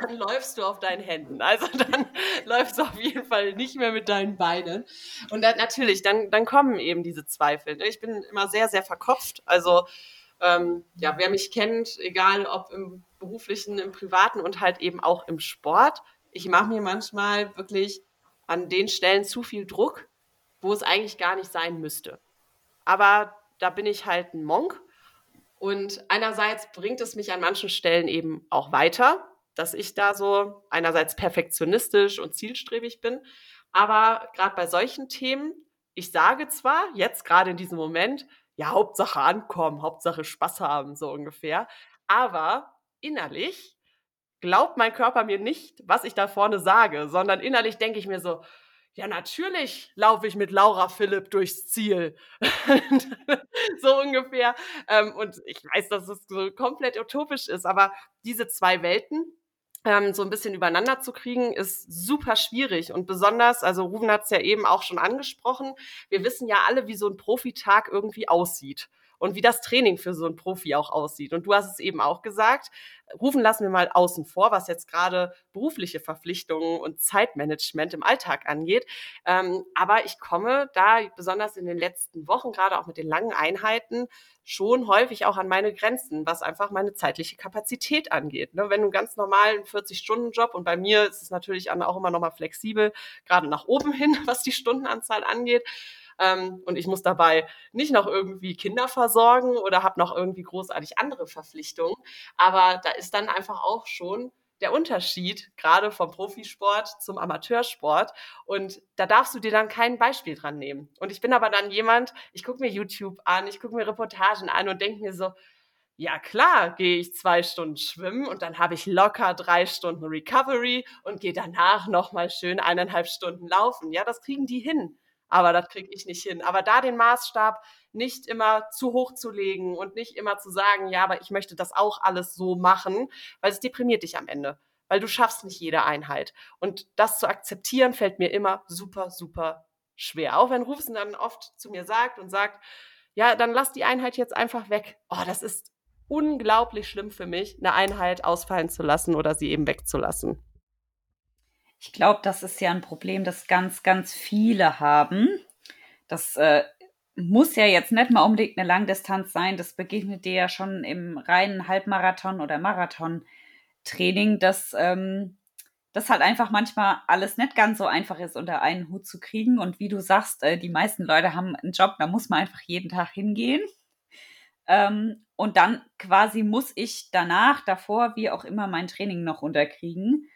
dann läufst du auf deinen Händen. Also dann läufst du auf jeden Fall nicht mehr mit deinen Beinen. Und dann natürlich, dann, dann kommen eben diese Zweifel. Ich bin immer sehr, sehr verkopft. Also ähm, ja, wer mich kennt, egal ob im beruflichen, im privaten und halt eben auch im Sport, ich mache mir manchmal wirklich an den Stellen zu viel Druck, wo es eigentlich gar nicht sein müsste. Aber da bin ich halt ein Monk und einerseits bringt es mich an manchen Stellen eben auch weiter, dass ich da so einerseits perfektionistisch und zielstrebig bin, aber gerade bei solchen Themen, ich sage zwar jetzt gerade in diesem Moment, ja, Hauptsache ankommen, Hauptsache Spaß haben, so ungefähr, aber innerlich glaubt mein Körper mir nicht, was ich da vorne sage, sondern innerlich denke ich mir so, ja, natürlich laufe ich mit Laura Philipp durchs Ziel. so ungefähr. Ähm, und ich weiß, dass es so komplett utopisch ist, aber diese zwei Welten, ähm, so ein bisschen übereinander zu kriegen, ist super schwierig. Und besonders, also Ruven hat es ja eben auch schon angesprochen, wir wissen ja alle, wie so ein Profitag irgendwie aussieht und wie das Training für so einen Profi auch aussieht. Und du hast es eben auch gesagt, rufen lassen wir mal außen vor, was jetzt gerade berufliche Verpflichtungen und Zeitmanagement im Alltag angeht. Ähm, aber ich komme da besonders in den letzten Wochen, gerade auch mit den langen Einheiten, schon häufig auch an meine Grenzen, was einfach meine zeitliche Kapazität angeht. Ne? Wenn du ganz normal einen 40-Stunden-Job und bei mir ist es natürlich auch immer noch mal flexibel, gerade nach oben hin, was die Stundenanzahl angeht, ähm, und ich muss dabei nicht noch irgendwie Kinder versorgen oder habe noch irgendwie großartig andere Verpflichtungen. Aber da ist dann einfach auch schon der Unterschied, gerade vom Profisport zum Amateursport. Und da darfst du dir dann kein Beispiel dran nehmen. Und ich bin aber dann jemand, ich gucke mir YouTube an, ich gucke mir Reportagen an und denke mir so, ja klar, gehe ich zwei Stunden schwimmen und dann habe ich locker drei Stunden Recovery und gehe danach nochmal schön eineinhalb Stunden laufen. Ja, das kriegen die hin aber das kriege ich nicht hin. Aber da den Maßstab nicht immer zu hoch zu legen und nicht immer zu sagen, ja, aber ich möchte das auch alles so machen, weil es deprimiert dich am Ende, weil du schaffst nicht jede Einheit. Und das zu akzeptieren fällt mir immer super, super schwer. Auch wenn Rufsen dann oft zu mir sagt und sagt, ja, dann lass die Einheit jetzt einfach weg. Oh, das ist unglaublich schlimm für mich, eine Einheit ausfallen zu lassen oder sie eben wegzulassen. Ich glaube, das ist ja ein Problem, das ganz, ganz viele haben. Das äh, muss ja jetzt nicht mal unbedingt eine Langdistanz sein. Das begegnet dir ja schon im reinen Halbmarathon oder Marathon-Training, dass ähm, das halt einfach manchmal alles nicht ganz so einfach ist, unter einen Hut zu kriegen. Und wie du sagst, äh, die meisten Leute haben einen Job, da muss man einfach jeden Tag hingehen. Ähm, und dann quasi muss ich danach, davor, wie auch immer, mein Training noch unterkriegen.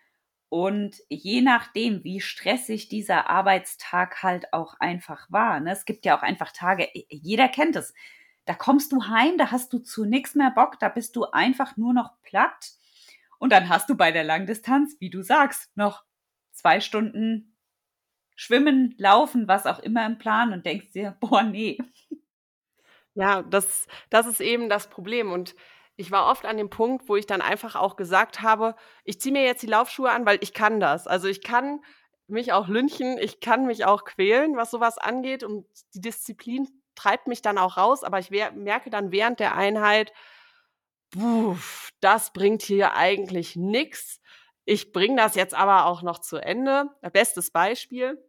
Und je nachdem, wie stressig dieser Arbeitstag halt auch einfach war, ne, es gibt ja auch einfach Tage, jeder kennt es. Da kommst du heim, da hast du zu nichts mehr Bock, da bist du einfach nur noch platt. Und dann hast du bei der Langdistanz, wie du sagst, noch zwei Stunden schwimmen, laufen, was auch immer im Plan und denkst dir, boah, nee. Ja, das, das ist eben das Problem. Und ich war oft an dem Punkt, wo ich dann einfach auch gesagt habe, ich ziehe mir jetzt die Laufschuhe an, weil ich kann das. Also ich kann mich auch lünchen, ich kann mich auch quälen, was sowas angeht. Und die Disziplin treibt mich dann auch raus, aber ich merke dann während der Einheit, puff, das bringt hier eigentlich nichts. Ich bringe das jetzt aber auch noch zu Ende. Bestes Beispiel.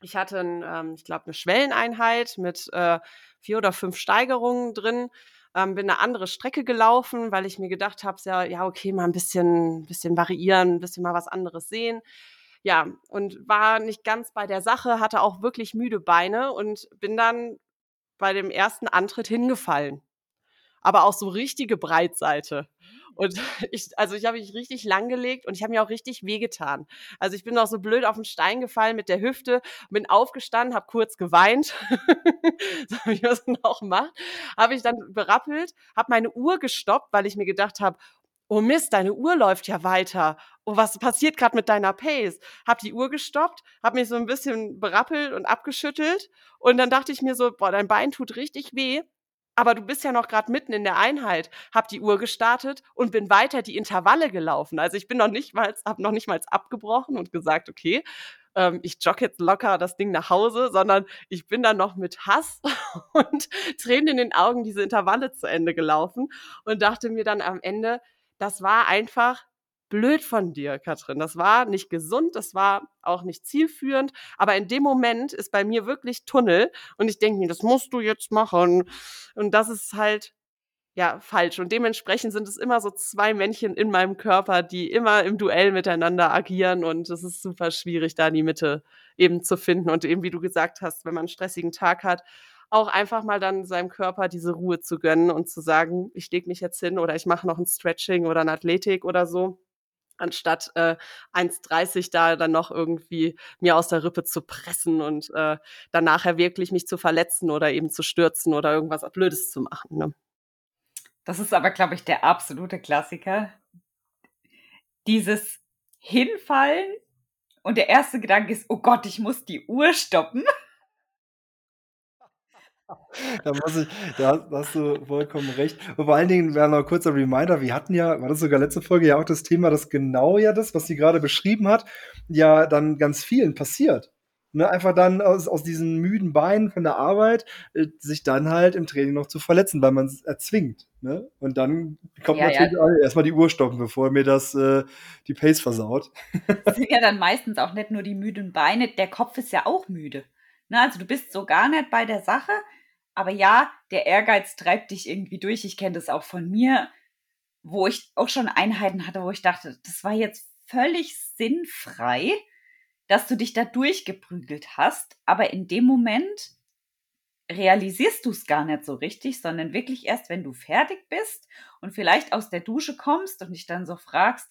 Ich hatte, ein, ähm, ich glaube, eine Schwelleneinheit mit äh, vier oder fünf Steigerungen drin ähm, bin eine andere Strecke gelaufen, weil ich mir gedacht habe, ja, ja, okay, mal ein bisschen, bisschen variieren, ein bisschen mal was anderes sehen. Ja, und war nicht ganz bei der Sache, hatte auch wirklich müde Beine und bin dann bei dem ersten Antritt hingefallen. Aber auch so richtige Breitseite. Und ich, also ich habe mich richtig lang gelegt und ich habe mir auch richtig wehgetan. Also ich bin auch so blöd auf den Stein gefallen mit der Hüfte, bin aufgestanden, habe kurz geweint, so wie man es auch macht, habe ich dann berappelt, habe meine Uhr gestoppt, weil ich mir gedacht habe, oh Mist, deine Uhr läuft ja weiter. Oh, was passiert gerade mit deiner Pace? Hab die Uhr gestoppt, hab mich so ein bisschen berappelt und abgeschüttelt und dann dachte ich mir so, boah, dein Bein tut richtig weh aber du bist ja noch gerade mitten in der Einheit, hab die Uhr gestartet und bin weiter die Intervalle gelaufen. Also ich bin noch nicht mal, hab noch nicht mal abgebrochen und gesagt, okay, ähm, ich jogge jetzt locker das Ding nach Hause, sondern ich bin dann noch mit Hass und Tränen in den Augen diese Intervalle zu Ende gelaufen und dachte mir dann am Ende, das war einfach blöd von dir, Katrin. Das war nicht gesund, das war auch nicht zielführend. Aber in dem Moment ist bei mir wirklich Tunnel und ich denke mir, das musst du jetzt machen. Und das ist halt, ja falsch. Und dementsprechend sind es immer so zwei Männchen in meinem Körper, die immer im Duell miteinander agieren und es ist super schwierig, da die Mitte eben zu finden. Und eben, wie du gesagt hast, wenn man einen stressigen Tag hat, auch einfach mal dann seinem Körper diese Ruhe zu gönnen und zu sagen, ich lege mich jetzt hin oder ich mache noch ein Stretching oder eine Athletik oder so anstatt äh, 1,30 da dann noch irgendwie mir aus der Rippe zu pressen und äh, dann nachher wirklich mich zu verletzen oder eben zu stürzen oder irgendwas Blödes zu machen. Ne? Das ist aber, glaube ich, der absolute Klassiker. Dieses Hinfallen und der erste Gedanke ist, oh Gott, ich muss die Uhr stoppen. da, muss ich, da hast du vollkommen recht. Und vor allen Dingen wäre noch ein kurzer Reminder, wir hatten ja, war das sogar letzte Folge ja auch das Thema, dass genau ja das, was sie gerade beschrieben hat, ja dann ganz vielen passiert. Ne, einfach dann aus, aus diesen müden Beinen von der Arbeit äh, sich dann halt im Training noch zu verletzen, weil man es erzwingt. Ne? Und dann kommt ja, natürlich ja. erstmal die Uhr stoppen, bevor mir das äh, die Pace versaut. Das sind ja dann meistens auch nicht nur die müden Beine, der Kopf ist ja auch müde. Ne? Also du bist so gar nicht bei der Sache, aber ja, der Ehrgeiz treibt dich irgendwie durch. Ich kenne das auch von mir, wo ich auch schon Einheiten hatte, wo ich dachte, das war jetzt völlig sinnfrei, dass du dich da durchgeprügelt hast. Aber in dem Moment realisierst du es gar nicht so richtig, sondern wirklich erst, wenn du fertig bist und vielleicht aus der Dusche kommst und dich dann so fragst,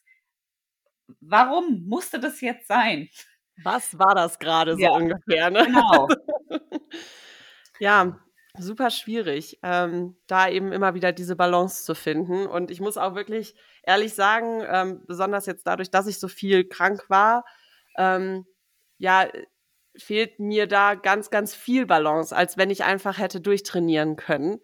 warum musste das jetzt sein? Was war das gerade so ja, ungefähr? Ne? Genau. ja, super schwierig, ähm, da eben immer wieder diese Balance zu finden. Und ich muss auch wirklich ehrlich sagen, ähm, besonders jetzt dadurch, dass ich so viel krank war, ähm, ja, fehlt mir da ganz, ganz viel Balance, als wenn ich einfach hätte durchtrainieren können.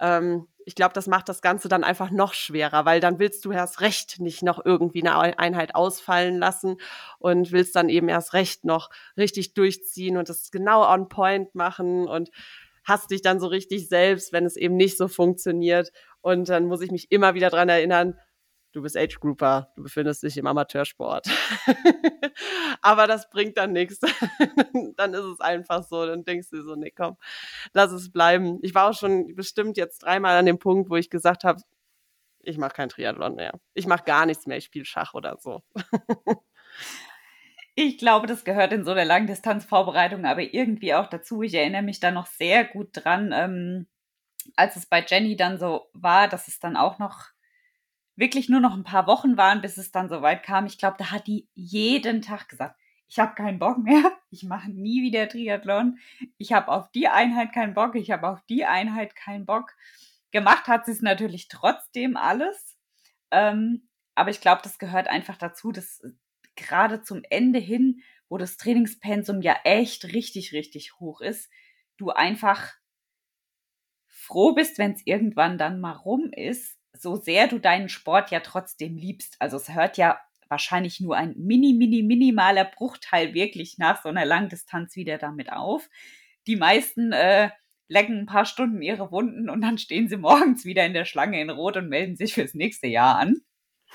Ähm, ich glaube, das macht das Ganze dann einfach noch schwerer, weil dann willst du erst recht nicht noch irgendwie eine Einheit ausfallen lassen und willst dann eben erst recht noch richtig durchziehen und das genau on point machen und hasst dich dann so richtig selbst, wenn es eben nicht so funktioniert. Und dann muss ich mich immer wieder dran erinnern, du bist Age Grouper, du befindest dich im Amateursport. Aber das bringt dann nichts. dann ist es einfach so. Dann denkst du so, nee, komm, lass es bleiben. Ich war auch schon bestimmt jetzt dreimal an dem Punkt, wo ich gesagt habe, ich mache kein Triathlon mehr. Ich mache gar nichts mehr, ich spiele Schach oder so. Ich glaube, das gehört in so einer Langdistanzvorbereitung aber irgendwie auch dazu. Ich erinnere mich da noch sehr gut dran, ähm, als es bei Jenny dann so war, dass es dann auch noch wirklich nur noch ein paar Wochen waren, bis es dann so weit kam. Ich glaube, da hat die jeden Tag gesagt, ich habe keinen Bock mehr, ich mache nie wieder Triathlon, ich habe auf die Einheit keinen Bock, ich habe auf die Einheit keinen Bock. Gemacht hat sie es natürlich trotzdem alles. Ähm, aber ich glaube, das gehört einfach dazu. Das gerade zum Ende hin, wo das Trainingspensum ja echt richtig, richtig hoch ist, du einfach froh bist, wenn es irgendwann dann mal rum ist, so sehr du deinen Sport ja trotzdem liebst. Also es hört ja wahrscheinlich nur ein mini, mini, minimaler Bruchteil wirklich nach so einer Langdistanz wieder damit auf. Die meisten äh, lecken ein paar Stunden ihre Wunden und dann stehen sie morgens wieder in der Schlange in Rot und melden sich fürs nächste Jahr an.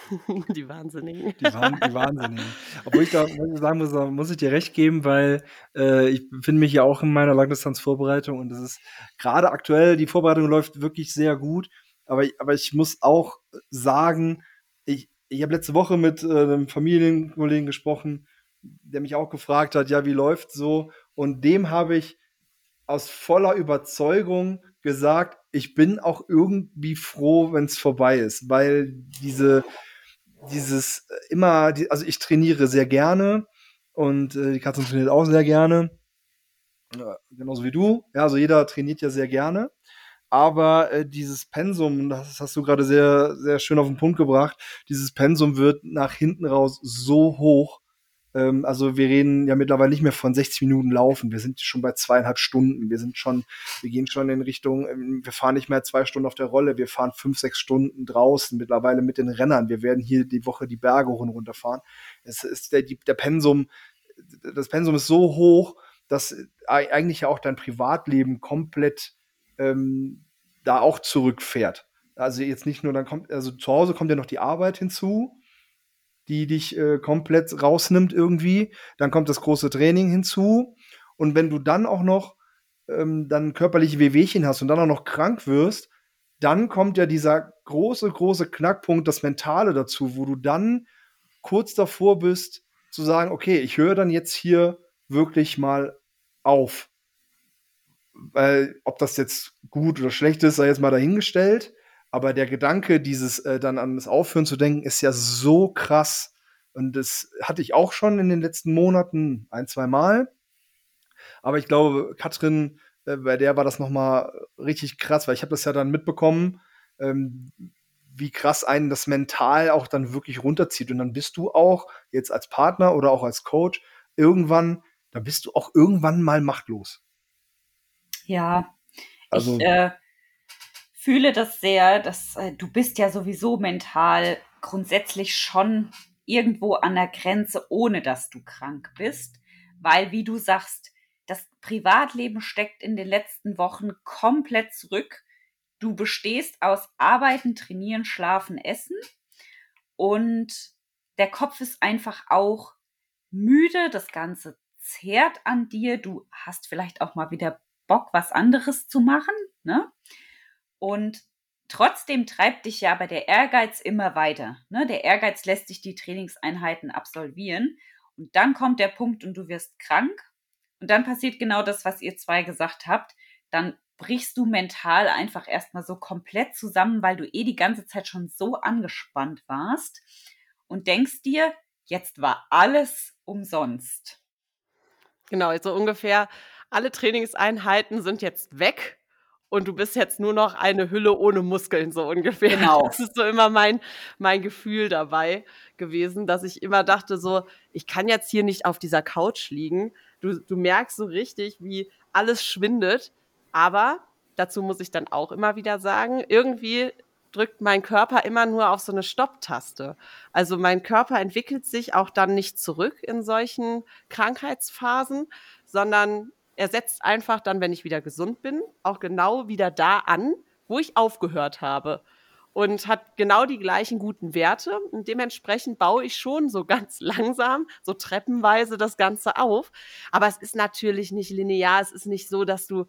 Die Wahnsinnigen. Die, Wahn, die Wahnsinnigen. Obwohl ich da sagen muss, muss ich dir recht geben, weil äh, ich befinde mich ja auch in meiner Langdistanzvorbereitung und es ist gerade aktuell, die Vorbereitung läuft wirklich sehr gut. Aber, aber ich muss auch sagen, ich, ich habe letzte Woche mit äh, einem Familienkollegen gesprochen, der mich auch gefragt hat, ja, wie läuft so? Und dem habe ich aus voller Überzeugung gesagt, ich bin auch irgendwie froh, wenn es vorbei ist, weil diese dieses äh, immer, die, also ich trainiere sehr gerne und äh, die Katze trainiert auch sehr gerne. Ja, genauso wie du. Ja, also jeder trainiert ja sehr gerne. Aber äh, dieses Pensum, das hast du gerade sehr, sehr schön auf den Punkt gebracht, dieses Pensum wird nach hinten raus so hoch, ähm, also wir reden ja mittlerweile nicht mehr von 60 Minuten Laufen. Wir sind schon bei zweieinhalb Stunden. Wir sind schon, wir gehen schon in Richtung, ähm, wir fahren nicht mehr zwei Stunden auf der Rolle, wir fahren fünf, sechs Stunden draußen mittlerweile mit den Rennern. Wir werden hier die Woche die Berge hoch und runter fahren. Es ist der, der Pensum, das Pensum ist so hoch, dass eigentlich ja auch dein Privatleben komplett ähm, da auch zurückfährt. Also jetzt nicht nur, dann kommt, also zu Hause kommt ja noch die Arbeit hinzu, die dich äh, komplett rausnimmt irgendwie. Dann kommt das große Training hinzu. Und wenn du dann auch noch ähm, dann körperliche Wehwehchen hast und dann auch noch krank wirst, dann kommt ja dieser große, große Knackpunkt, das Mentale dazu, wo du dann kurz davor bist, zu sagen, okay, ich höre dann jetzt hier wirklich mal auf. Weil, ob das jetzt gut oder schlecht ist, sei jetzt mal dahingestellt. Aber der Gedanke, dieses äh, dann an das Aufhören zu denken, ist ja so krass. Und das hatte ich auch schon in den letzten Monaten ein, zwei Mal. Aber ich glaube, Katrin, äh, bei der war das noch mal richtig krass, weil ich habe das ja dann mitbekommen, ähm, wie krass einen das mental auch dann wirklich runterzieht. Und dann bist du auch jetzt als Partner oder auch als Coach irgendwann, dann bist du auch irgendwann mal machtlos. Ja, also, ich äh, fühle das sehr, dass äh, du bist ja sowieso mental grundsätzlich schon irgendwo an der Grenze, ohne dass du krank bist, weil wie du sagst, das Privatleben steckt in den letzten Wochen komplett zurück. Du bestehst aus Arbeiten, Trainieren, Schlafen, Essen. Und der Kopf ist einfach auch müde, das Ganze zehrt an dir, du hast vielleicht auch mal wieder Bock, was anderes zu machen, ne? Und trotzdem treibt dich ja aber der Ehrgeiz immer weiter, ne? Der Ehrgeiz lässt dich die Trainingseinheiten absolvieren und dann kommt der Punkt und du wirst krank und dann passiert genau das, was ihr zwei gesagt habt, dann brichst du mental einfach erstmal so komplett zusammen, weil du eh die ganze Zeit schon so angespannt warst und denkst dir, jetzt war alles umsonst. Genau, so ungefähr alle Trainingseinheiten sind jetzt weg und du bist jetzt nur noch eine Hülle ohne Muskeln, so ungefähr. Genau. Das ist so immer mein, mein Gefühl dabei gewesen, dass ich immer dachte, so, ich kann jetzt hier nicht auf dieser Couch liegen. Du, du merkst so richtig, wie alles schwindet aber dazu muss ich dann auch immer wieder sagen, irgendwie drückt mein Körper immer nur auf so eine Stopptaste. Also mein Körper entwickelt sich auch dann nicht zurück in solchen Krankheitsphasen, sondern er setzt einfach dann, wenn ich wieder gesund bin, auch genau wieder da an, wo ich aufgehört habe. Und hat genau die gleichen guten Werte. Und dementsprechend baue ich schon so ganz langsam, so treppenweise das Ganze auf. Aber es ist natürlich nicht linear. Es ist nicht so, dass du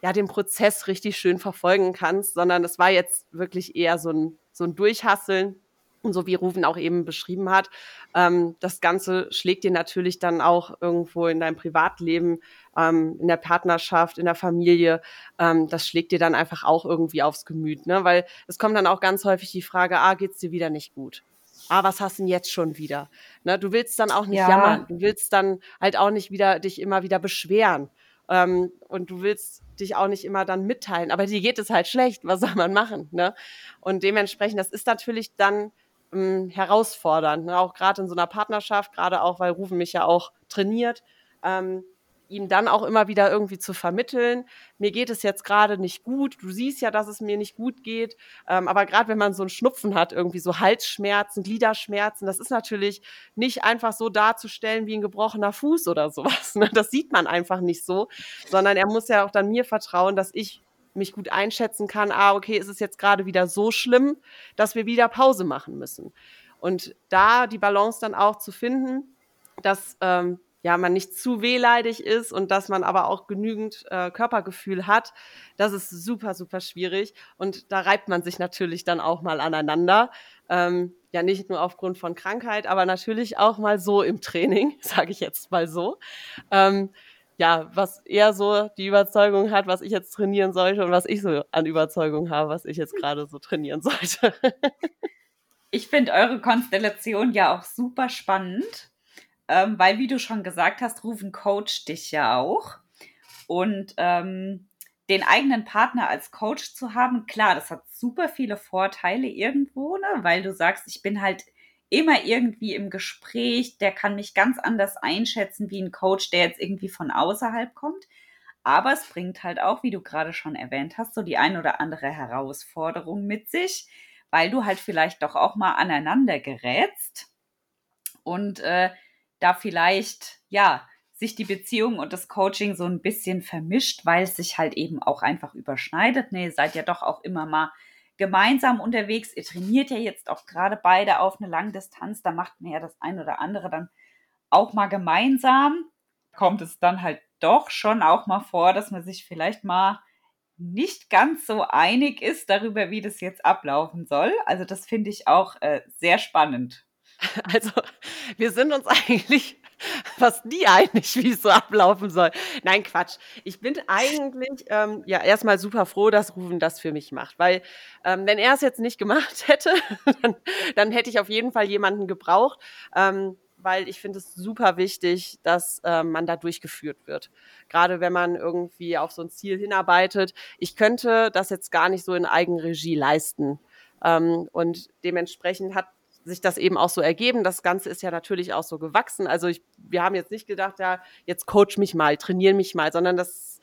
ja, den Prozess richtig schön verfolgen kannst, sondern es war jetzt wirklich eher so ein, so ein Durchhasseln. Und so wie Rufen auch eben beschrieben hat, ähm, das Ganze schlägt dir natürlich dann auch irgendwo in deinem Privatleben, ähm, in der Partnerschaft, in der Familie, ähm, das schlägt dir dann einfach auch irgendwie aufs Gemüt, ne? Weil es kommt dann auch ganz häufig die Frage, ah, geht's dir wieder nicht gut? ah, was hast du denn jetzt schon wieder? Ne, du willst dann auch nicht ja. jammern, du willst dann halt auch nicht wieder dich immer wieder beschweren. Ähm, und du willst dich auch nicht immer dann mitteilen. Aber dir geht es halt schlecht. Was soll man machen? Ne? Und dementsprechend, das ist natürlich dann ähm, herausfordernd. Ne? Auch gerade in so einer Partnerschaft, gerade auch, weil Rufen mich ja auch trainiert. Ähm, ihm dann auch immer wieder irgendwie zu vermitteln, mir geht es jetzt gerade nicht gut, du siehst ja, dass es mir nicht gut geht, ähm, aber gerade wenn man so einen Schnupfen hat, irgendwie so Halsschmerzen, Gliederschmerzen, das ist natürlich nicht einfach so darzustellen wie ein gebrochener Fuß oder sowas. Ne? Das sieht man einfach nicht so, sondern er muss ja auch dann mir vertrauen, dass ich mich gut einschätzen kann, ah, okay, ist es jetzt gerade wieder so schlimm, dass wir wieder Pause machen müssen. Und da die Balance dann auch zu finden, dass ähm, ja, man nicht zu wehleidig ist und dass man aber auch genügend äh, Körpergefühl hat, das ist super, super schwierig. Und da reibt man sich natürlich dann auch mal aneinander. Ähm, ja, nicht nur aufgrund von Krankheit, aber natürlich auch mal so im Training, sage ich jetzt mal so. Ähm, ja, was eher so die Überzeugung hat, was ich jetzt trainieren sollte und was ich so an Überzeugung habe, was ich jetzt gerade so trainieren sollte. ich finde eure Konstellation ja auch super spannend ähm, weil, wie du schon gesagt hast, Rufen coacht dich ja auch. Und ähm, den eigenen Partner als Coach zu haben, klar, das hat super viele Vorteile irgendwo, ne? weil du sagst, ich bin halt immer irgendwie im Gespräch, der kann mich ganz anders einschätzen wie ein Coach, der jetzt irgendwie von außerhalb kommt. Aber es bringt halt auch, wie du gerade schon erwähnt hast, so die ein oder andere Herausforderung mit sich, weil du halt vielleicht doch auch mal aneinander gerätst. Und äh, da vielleicht, ja, sich die Beziehung und das Coaching so ein bisschen vermischt, weil es sich halt eben auch einfach überschneidet. Nee, seid ja doch auch immer mal gemeinsam unterwegs. Ihr trainiert ja jetzt auch gerade beide auf eine Langdistanz. Da macht man ja das ein oder andere dann auch mal gemeinsam. Kommt es dann halt doch schon auch mal vor, dass man sich vielleicht mal nicht ganz so einig ist darüber, wie das jetzt ablaufen soll. Also das finde ich auch äh, sehr spannend. Also wir sind uns eigentlich fast nie einig, wie es so ablaufen soll. Nein, Quatsch. Ich bin eigentlich ähm, ja erstmal super froh, dass Rufen das für mich macht, weil ähm, wenn er es jetzt nicht gemacht hätte, dann, dann, hätte ich auf jeden Fall jemanden gebraucht. Ähm, weil ich finde es super wichtig, dass äh, man da durchgeführt wird. Gerade wenn man irgendwie auf so ein Ziel hinarbeitet. Ich könnte das jetzt gar nicht so in Eigenregie leisten. Ähm, und dementsprechend hat sich das eben auch so ergeben. Das Ganze ist ja natürlich auch so gewachsen. Also ich, wir haben jetzt nicht gedacht, ja, jetzt coach mich mal, trainiere mich mal, sondern das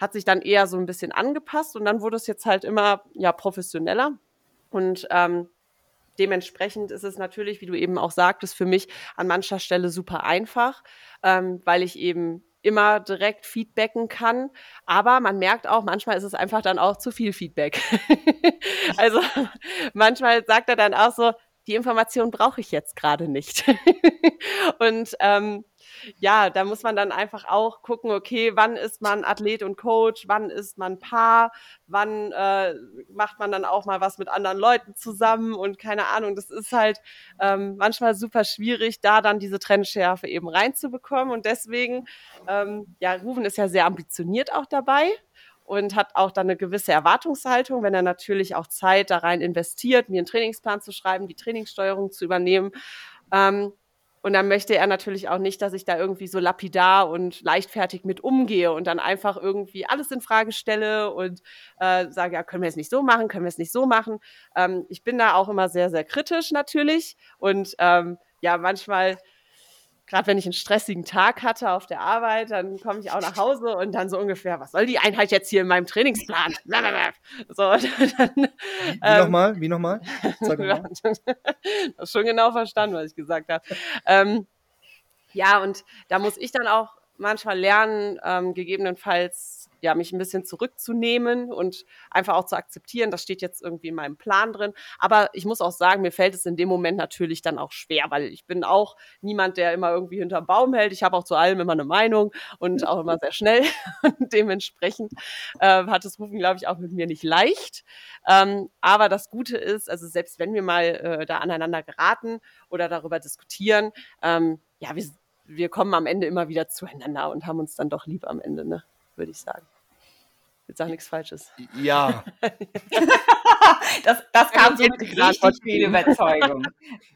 hat sich dann eher so ein bisschen angepasst und dann wurde es jetzt halt immer ja professioneller. Und ähm, dementsprechend ist es natürlich, wie du eben auch sagtest, für mich an mancher Stelle super einfach, ähm, weil ich eben immer direkt feedbacken kann. Aber man merkt auch, manchmal ist es einfach dann auch zu viel Feedback. also manchmal sagt er dann auch so, die Information brauche ich jetzt gerade nicht. und ähm, ja, da muss man dann einfach auch gucken, okay, wann ist man Athlet und Coach, wann ist man Paar, wann äh, macht man dann auch mal was mit anderen Leuten zusammen und keine Ahnung, das ist halt ähm, manchmal super schwierig, da dann diese Trennschärfe eben reinzubekommen. Und deswegen, ähm, ja, Ruven ist ja sehr ambitioniert auch dabei und hat auch dann eine gewisse Erwartungshaltung, wenn er natürlich auch Zeit da rein investiert, mir einen Trainingsplan zu schreiben, die Trainingssteuerung zu übernehmen. Ähm, und dann möchte er natürlich auch nicht, dass ich da irgendwie so lapidar und leichtfertig mit umgehe und dann einfach irgendwie alles in Frage stelle und äh, sage, ja, können wir es nicht so machen, können wir es nicht so machen. Ähm, ich bin da auch immer sehr, sehr kritisch natürlich und ähm, ja, manchmal gerade wenn ich einen stressigen Tag hatte auf der Arbeit, dann komme ich auch nach Hause und dann so ungefähr, was soll die Einheit jetzt hier in meinem Trainingsplan? So, dann, wie, wie ähm, nochmal? Wie nochmal? Sag mal. schon genau verstanden, was ich gesagt habe. Ähm, ja, und da muss ich dann auch manchmal lernen, ähm, gegebenenfalls ja, mich ein bisschen zurückzunehmen und einfach auch zu akzeptieren, das steht jetzt irgendwie in meinem Plan drin. Aber ich muss auch sagen, mir fällt es in dem Moment natürlich dann auch schwer, weil ich bin auch niemand, der immer irgendwie hinterm Baum hält. Ich habe auch zu allem immer eine Meinung und auch immer sehr schnell. Und dementsprechend äh, hat es Rufen, glaube ich, auch mit mir nicht leicht. Ähm, aber das Gute ist, also selbst wenn wir mal äh, da aneinander geraten oder darüber diskutieren, ähm, ja, wir, wir kommen am Ende immer wieder zueinander und haben uns dann doch lieb am Ende, ne? würde ich sagen. Jetzt sag nichts Falsches. Ja. das, das kam so mit richtig viel Überzeugung.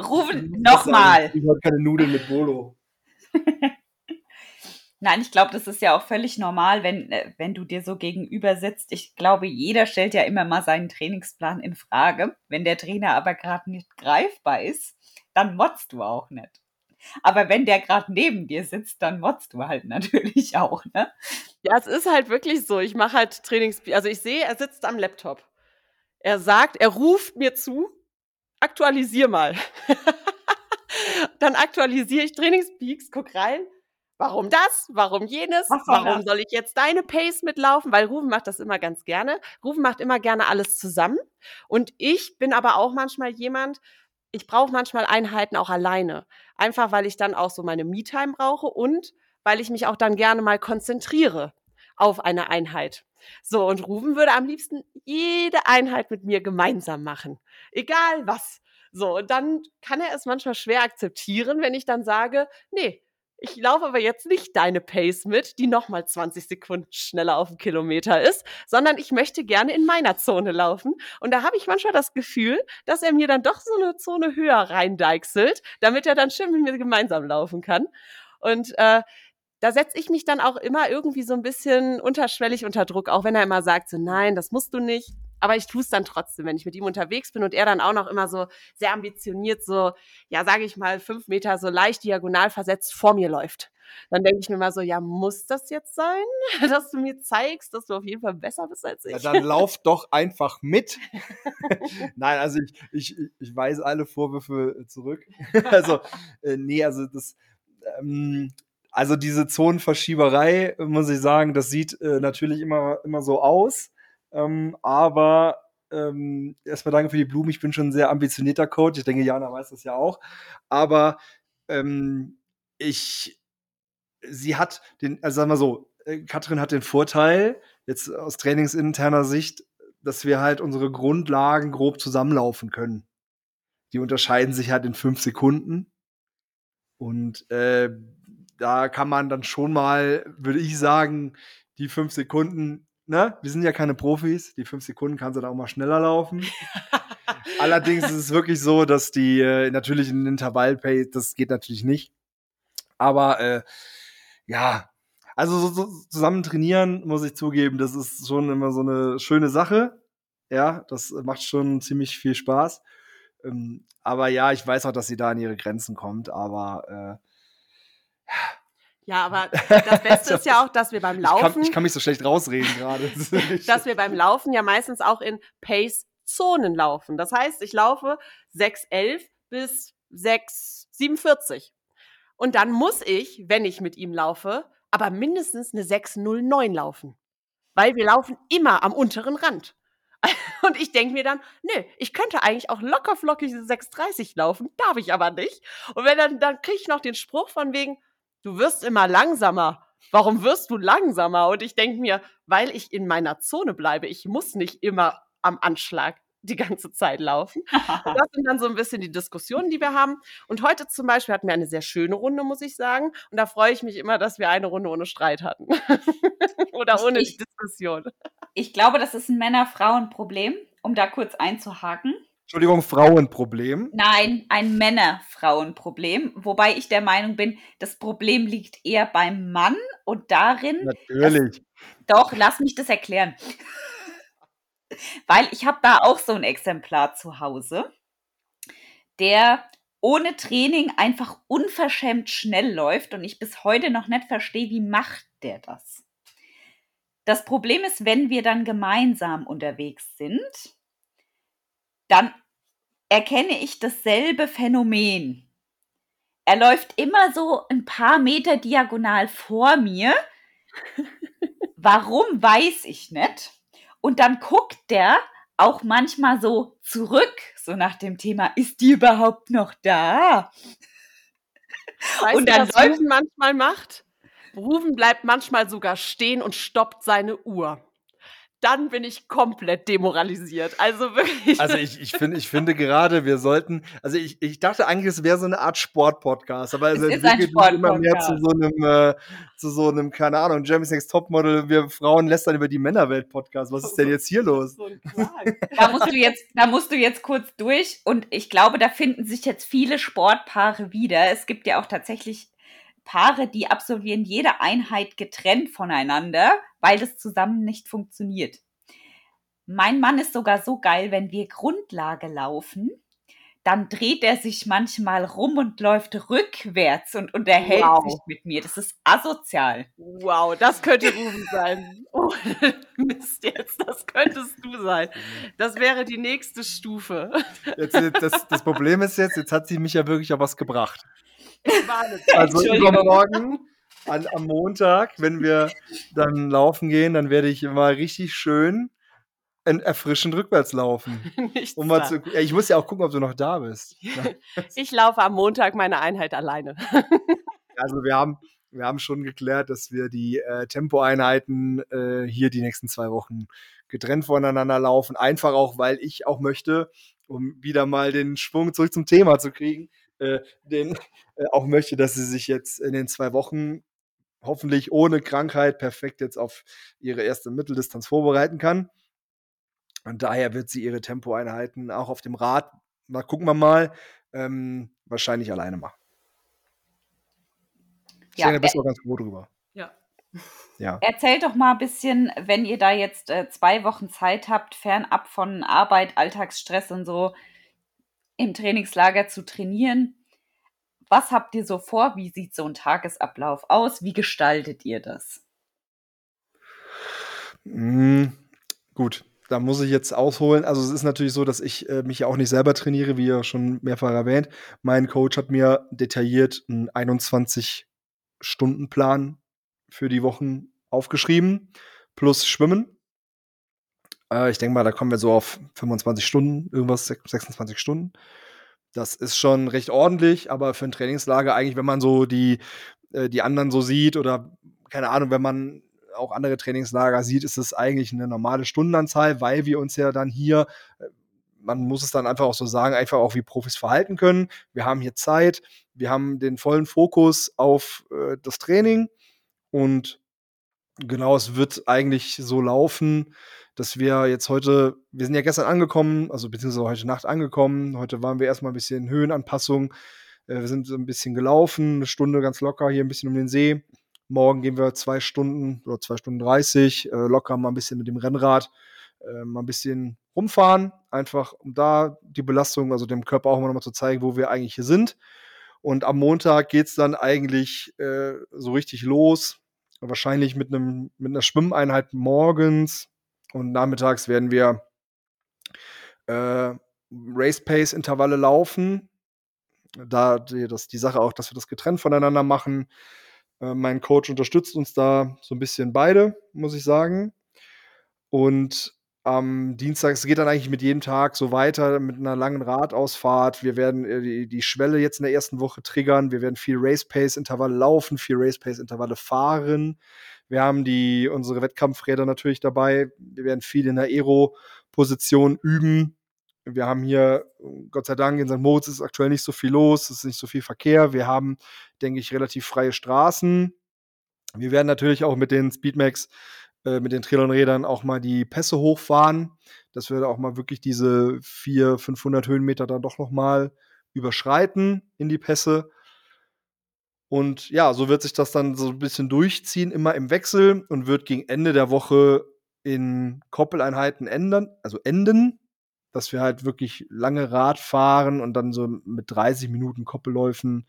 Rufen nochmal. Ich habe keine Nudeln mit Bolo. Nein, ich glaube, das ist ja auch völlig normal, wenn, äh, wenn du dir so gegenüber sitzt. Ich glaube, jeder stellt ja immer mal seinen Trainingsplan in Frage. Wenn der Trainer aber gerade nicht greifbar ist, dann motzt du auch nicht. Aber wenn der gerade neben dir sitzt, dann motzt du halt natürlich auch, ne? Ja, es ist halt wirklich so. Ich mache halt Trainings, also ich sehe, er sitzt am Laptop. Er sagt, er ruft mir zu, aktualisier mal. dann aktualisiere ich Trainingspeaks, guck rein. Warum das? Warum jenes? Warum soll ich jetzt deine Pace mitlaufen? Weil Rufen macht das immer ganz gerne. Rufen macht immer gerne alles zusammen. Und ich bin aber auch manchmal jemand, ich brauche manchmal Einheiten auch alleine. Einfach weil ich dann auch so meine Me-Time brauche und weil ich mich auch dann gerne mal konzentriere auf eine Einheit. So, und Ruben würde am liebsten jede Einheit mit mir gemeinsam machen. Egal was. So, und dann kann er es manchmal schwer akzeptieren, wenn ich dann sage, nee, ich laufe aber jetzt nicht deine Pace mit, die nochmal 20 Sekunden schneller auf dem Kilometer ist, sondern ich möchte gerne in meiner Zone laufen. Und da habe ich manchmal das Gefühl, dass er mir dann doch so eine Zone höher reindeichselt, damit er dann schön mit mir gemeinsam laufen kann. Und äh, da setze ich mich dann auch immer irgendwie so ein bisschen unterschwellig unter Druck, auch wenn er immer sagt, so nein, das musst du nicht aber ich tue es dann trotzdem, wenn ich mit ihm unterwegs bin und er dann auch noch immer so sehr ambitioniert, so, ja, sage ich mal, fünf Meter so leicht diagonal versetzt vor mir läuft. Dann denke ich mir mal so, ja, muss das jetzt sein, dass du mir zeigst, dass du auf jeden Fall besser bist als ich? Ja, dann lauf doch einfach mit. Nein, also ich, ich, ich weise alle Vorwürfe zurück. also, äh, nee, also das, ähm, also diese Zonenverschieberei, muss ich sagen, das sieht äh, natürlich immer, immer so aus. Ähm, aber ähm, erstmal danke für die Blumen. Ich bin schon ein sehr ambitionierter Coach. Ich denke, Jana weiß das ja auch. Aber ähm, ich, sie hat den, also sagen wir so, äh, Katrin hat den Vorteil, jetzt aus trainingsinterner Sicht, dass wir halt unsere Grundlagen grob zusammenlaufen können. Die unterscheiden sich halt in fünf Sekunden. Und äh, da kann man dann schon mal, würde ich sagen, die fünf Sekunden, ne, wir sind ja keine Profis, die fünf Sekunden kannst du da auch mal schneller laufen. Allerdings ist es wirklich so, dass die äh, natürlich in Intervallpace, das geht natürlich nicht. Aber äh, ja, also so, so zusammen trainieren, muss ich zugeben, das ist schon immer so eine schöne Sache. Ja, das macht schon ziemlich viel Spaß. Ähm, aber ja, ich weiß auch, dass sie da an ihre Grenzen kommt, aber äh, ja, aber das Beste ist ja auch, dass wir beim Laufen. Ich kann, ich kann mich so schlecht rausreden gerade. dass wir beim Laufen ja meistens auch in Pace-Zonen laufen. Das heißt, ich laufe 6,11 bis 6,47. Und dann muss ich, wenn ich mit ihm laufe, aber mindestens eine 6,09 laufen. Weil wir laufen immer am unteren Rand. Und ich denke mir dann, nö, ich könnte eigentlich auch locker flockig 6,30 laufen, darf ich aber nicht. Und wenn dann, dann kriege ich noch den Spruch von wegen, du wirst immer langsamer. Warum wirst du langsamer? Und ich denke mir, weil ich in meiner Zone bleibe. Ich muss nicht immer am Anschlag die ganze Zeit laufen. Und das sind dann so ein bisschen die Diskussionen, die wir haben. Und heute zum Beispiel hatten wir eine sehr schöne Runde, muss ich sagen. Und da freue ich mich immer, dass wir eine Runde ohne Streit hatten. Oder ohne ich, Diskussion. Ich glaube, das ist ein Männer-Frauen-Problem, um da kurz einzuhaken. Entschuldigung, Frauenproblem? Nein, ein Männer-Frauen-Problem. Wobei ich der Meinung bin, das Problem liegt eher beim Mann und darin. Natürlich. Dass, doch, lass mich das erklären. Weil ich habe da auch so ein Exemplar zu Hause, der ohne Training einfach unverschämt schnell läuft und ich bis heute noch nicht verstehe, wie macht der das? Das Problem ist, wenn wir dann gemeinsam unterwegs sind, dann erkenne ich dasselbe Phänomen. Er läuft immer so ein paar Meter diagonal vor mir. Warum weiß ich nicht. Und dann guckt der auch manchmal so zurück, so nach dem Thema, ist die überhaupt noch da? Weißt und dann du, was Rufen manchmal macht? Rufen bleibt manchmal sogar stehen und stoppt seine Uhr dann bin ich komplett demoralisiert. Also wirklich. Also ich, ich, find, ich finde gerade, wir sollten, also ich, ich dachte eigentlich, es wäre so eine Art Sportpodcast, aber es, es entwickelt sich immer mehr zu so einem, äh, zu so einem, keine Ahnung, Jeremy's Next Topmodel, wir Frauen lästern über die Männerwelt-Podcast. Was ist denn jetzt hier los? da musst du jetzt, da musst du jetzt kurz durch und ich glaube, da finden sich jetzt viele Sportpaare wieder. Es gibt ja auch tatsächlich Paare, die absolvieren jede Einheit getrennt voneinander, weil das zusammen nicht funktioniert. Mein Mann ist sogar so geil, wenn wir Grundlage laufen, dann dreht er sich manchmal rum und läuft rückwärts und unterhält wow. sich mit mir. Das ist asozial. Wow, das könnte Ruben sein. Oh, Mist jetzt, das könntest du sein. Das wäre die nächste Stufe. Jetzt, das, das Problem ist jetzt, jetzt hat sie mich ja wirklich auf was gebracht. Also übermorgen an, am Montag, wenn wir dann laufen gehen, dann werde ich mal richtig schön erfrischend rückwärts laufen. um mal zu, ja, ich muss ja auch gucken, ob du noch da bist. ich laufe am Montag meine Einheit alleine. also wir haben, wir haben schon geklärt, dass wir die äh, Tempoeinheiten äh, hier die nächsten zwei Wochen getrennt voneinander laufen. Einfach auch, weil ich auch möchte, um wieder mal den Schwung zurück zum Thema zu kriegen, äh, den äh, auch möchte, dass sie sich jetzt in den zwei Wochen hoffentlich ohne Krankheit perfekt jetzt auf ihre erste Mitteldistanz vorbereiten kann. Und daher wird sie ihre Tempoeinheiten auch auf dem Rad, mal gucken wir mal, ähm, wahrscheinlich alleine machen. Ich ja, denke, da bist du auch ganz froh drüber. Ja. ja. Erzählt doch mal ein bisschen, wenn ihr da jetzt äh, zwei Wochen Zeit habt, fernab von Arbeit, Alltagsstress und so, im Trainingslager zu trainieren. Was habt ihr so vor? Wie sieht so ein Tagesablauf aus? Wie gestaltet ihr das? Mm, gut, da muss ich jetzt ausholen. Also es ist natürlich so, dass ich äh, mich ja auch nicht selber trainiere, wie ja schon mehrfach erwähnt. Mein Coach hat mir detailliert einen 21-Stunden-Plan für die Wochen aufgeschrieben, plus Schwimmen. Äh, ich denke mal, da kommen wir so auf 25 Stunden, irgendwas, 26 Stunden. Das ist schon recht ordentlich, aber für ein Trainingslager eigentlich, wenn man so die, äh, die anderen so sieht oder keine Ahnung, wenn man auch andere Trainingslager sieht, ist es eigentlich eine normale Stundenanzahl, weil wir uns ja dann hier, äh, man muss es dann einfach auch so sagen, einfach auch wie Profis verhalten können. Wir haben hier Zeit, wir haben den vollen Fokus auf äh, das Training und genau, es wird eigentlich so laufen, dass wir jetzt heute, wir sind ja gestern angekommen, also beziehungsweise heute Nacht angekommen. Heute waren wir erstmal ein bisschen Höhenanpassung. Äh, wir sind so ein bisschen gelaufen, eine Stunde ganz locker hier ein bisschen um den See. Morgen gehen wir zwei Stunden oder zwei Stunden dreißig, äh, locker mal ein bisschen mit dem Rennrad, äh, mal ein bisschen rumfahren, einfach um da die Belastung, also dem Körper auch mal nochmal zu zeigen, wo wir eigentlich hier sind. Und am Montag geht es dann eigentlich so richtig los. Wahrscheinlich mit, einem, mit einer Schwimmeinheit morgens und nachmittags werden wir äh, Race Pace Intervalle laufen. Da die, das, die Sache auch, dass wir das getrennt voneinander machen. Äh, mein Coach unterstützt uns da so ein bisschen beide, muss ich sagen. Und am Dienstag, es geht dann eigentlich mit jedem Tag so weiter mit einer langen Radausfahrt. Wir werden äh, die, die Schwelle jetzt in der ersten Woche triggern. Wir werden viel Race Pace Intervalle laufen, viel Race Pace Intervalle fahren. Wir haben die, unsere Wettkampfräder natürlich dabei. Wir werden viel in der Aero-Position üben. Wir haben hier, Gott sei Dank, in St. Moritz ist aktuell nicht so viel los, es ist nicht so viel Verkehr. Wir haben, denke ich, relativ freie Straßen. Wir werden natürlich auch mit den Speedmax äh, mit den Trilonrädern auch mal die Pässe hochfahren, dass wir auch mal wirklich diese 400, 500 Höhenmeter dann doch noch mal überschreiten in die Pässe. Und ja, so wird sich das dann so ein bisschen durchziehen, immer im Wechsel und wird gegen Ende der Woche in Koppeleinheiten ändern, also enden, dass wir halt wirklich lange Rad fahren und dann so mit 30 Minuten Koppelläufen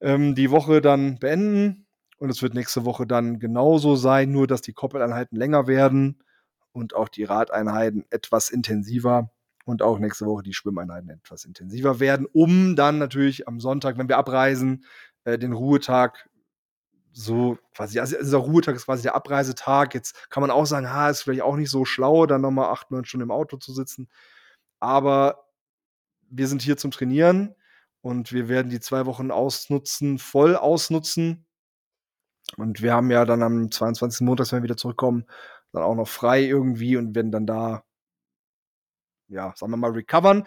ähm, die Woche dann beenden. Und es wird nächste Woche dann genauso sein, nur dass die Koppeleinheiten länger werden und auch die Radeinheiten etwas intensiver und auch nächste Woche die Schwimmeinheiten etwas intensiver werden, um dann natürlich am Sonntag, wenn wir abreisen, äh, den Ruhetag so quasi, also dieser Ruhetag ist quasi der Abreisetag. Jetzt kann man auch sagen, ha, ist vielleicht auch nicht so schlau, dann nochmal acht, neun Stunden im Auto zu sitzen. Aber wir sind hier zum Trainieren und wir werden die zwei Wochen ausnutzen, voll ausnutzen und wir haben ja dann am 22. Montag, wenn wir wieder zurückkommen, dann auch noch frei irgendwie und werden dann da, ja, sagen wir mal, recovern.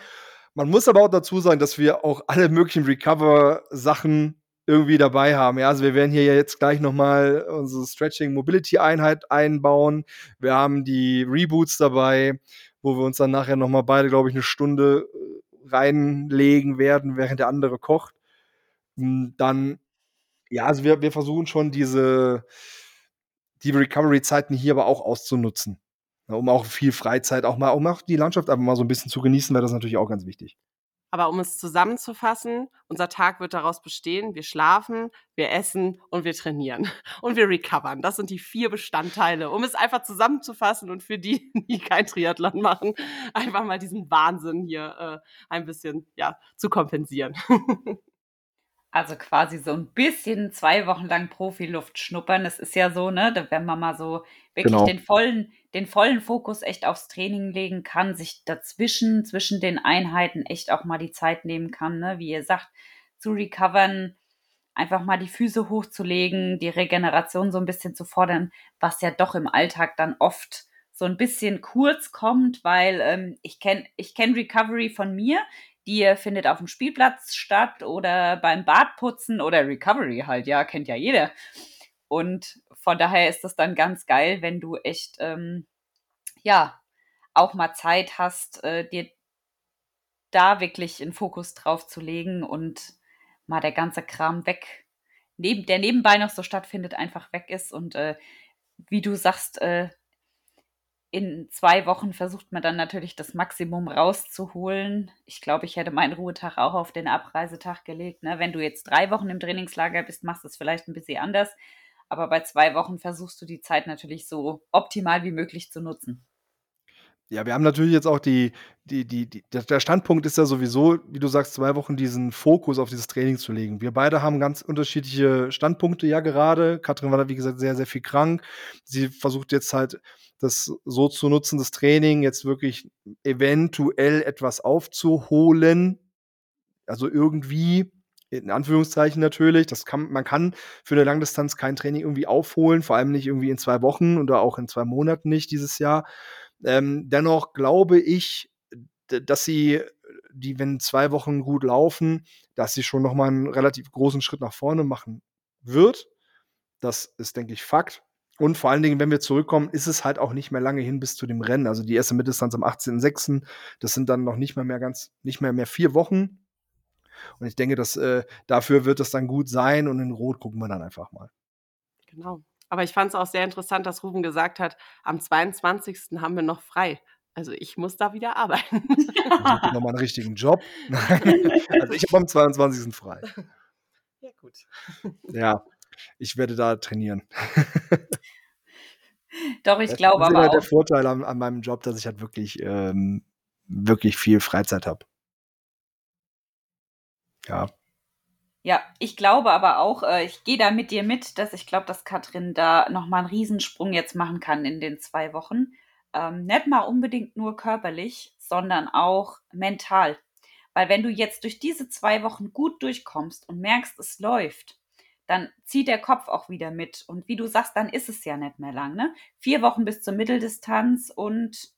Man muss aber auch dazu sagen, dass wir auch alle möglichen Recover-Sachen irgendwie dabei haben. Ja, also wir werden hier jetzt gleich nochmal unsere Stretching Mobility Einheit einbauen. Wir haben die Reboots dabei, wo wir uns dann nachher nochmal beide, glaube ich, eine Stunde äh, reinlegen werden, während der andere kocht. Hm, dann ja, also wir, wir versuchen schon diese die Recovery-Zeiten hier aber auch auszunutzen. Um auch viel Freizeit, auch mal, um auch die Landschaft einfach mal so ein bisschen zu genießen, wäre das natürlich auch ganz wichtig. Aber um es zusammenzufassen, unser Tag wird daraus bestehen, wir schlafen, wir essen und wir trainieren. Und wir recovern. Das sind die vier Bestandteile, um es einfach zusammenzufassen und für die, die kein Triathlon machen, einfach mal diesen Wahnsinn hier äh, ein bisschen ja, zu kompensieren. Also quasi so ein bisschen zwei Wochen lang Profiluft schnuppern. Das ist ja so, ne, wenn man mal so wirklich genau. den vollen, den vollen Fokus echt aufs Training legen kann, sich dazwischen, zwischen den Einheiten echt auch mal die Zeit nehmen kann, ne, wie ihr sagt, zu recovern, einfach mal die Füße hochzulegen, die Regeneration so ein bisschen zu fordern, was ja doch im Alltag dann oft so ein bisschen kurz kommt, weil ähm, ich kenne ich kenn Recovery von mir die findet auf dem Spielplatz statt oder beim Badputzen oder Recovery halt, ja, kennt ja jeder. Und von daher ist das dann ganz geil, wenn du echt, ähm, ja, auch mal Zeit hast, äh, dir da wirklich einen Fokus drauf zu legen und mal der ganze Kram weg, neben, der nebenbei noch so stattfindet, einfach weg ist. Und äh, wie du sagst, äh, in zwei Wochen versucht man dann natürlich das Maximum rauszuholen. Ich glaube, ich hätte meinen Ruhetag auch auf den Abreisetag gelegt. Ne? Wenn du jetzt drei Wochen im Trainingslager bist, machst du es vielleicht ein bisschen anders. Aber bei zwei Wochen versuchst du die Zeit natürlich so optimal wie möglich zu nutzen. Ja, wir haben natürlich jetzt auch die, die, die, die, der Standpunkt ist ja sowieso, wie du sagst, zwei Wochen diesen Fokus auf dieses Training zu legen. Wir beide haben ganz unterschiedliche Standpunkte ja gerade. Katrin war da, wie gesagt, sehr, sehr viel krank. Sie versucht jetzt halt, das so zu nutzen, das Training jetzt wirklich eventuell etwas aufzuholen. Also irgendwie in Anführungszeichen natürlich. Das kann, man kann für eine Langdistanz kein Training irgendwie aufholen, vor allem nicht irgendwie in zwei Wochen oder auch in zwei Monaten nicht dieses Jahr. Ähm, dennoch glaube ich, dass sie, die, wenn zwei Wochen gut laufen, dass sie schon nochmal einen relativ großen Schritt nach vorne machen wird. Das ist, denke ich, Fakt. Und vor allen Dingen, wenn wir zurückkommen, ist es halt auch nicht mehr lange hin bis zu dem Rennen. Also die erste Mitteldistanz am 18.06. Das sind dann noch nicht mehr, mehr ganz, nicht mehr mehr vier Wochen. Und ich denke, dass äh, dafür wird es dann gut sein und in Rot gucken wir dann einfach mal. Genau. Aber ich fand es auch sehr interessant, dass Ruben gesagt hat, am 22. haben wir noch frei. Also ich muss da wieder arbeiten. Ich habe nochmal einen richtigen Job. also ich habe am 22. frei. Ja, gut. Ja, ich werde da trainieren. Doch, ich glaube aber halt auch. der Vorteil an, an, meinem Job, dass ich halt wirklich, ähm, wirklich viel Freizeit habe. Ja. Ja, ich glaube aber auch, äh, ich gehe da mit dir mit, dass ich glaube, dass Katrin da nochmal einen Riesensprung jetzt machen kann in den zwei Wochen. Ähm, nicht mal unbedingt nur körperlich, sondern auch mental. Weil wenn du jetzt durch diese zwei Wochen gut durchkommst und merkst, es läuft, dann zieht der Kopf auch wieder mit. Und wie du sagst, dann ist es ja nicht mehr lang. Ne? Vier Wochen bis zur Mitteldistanz und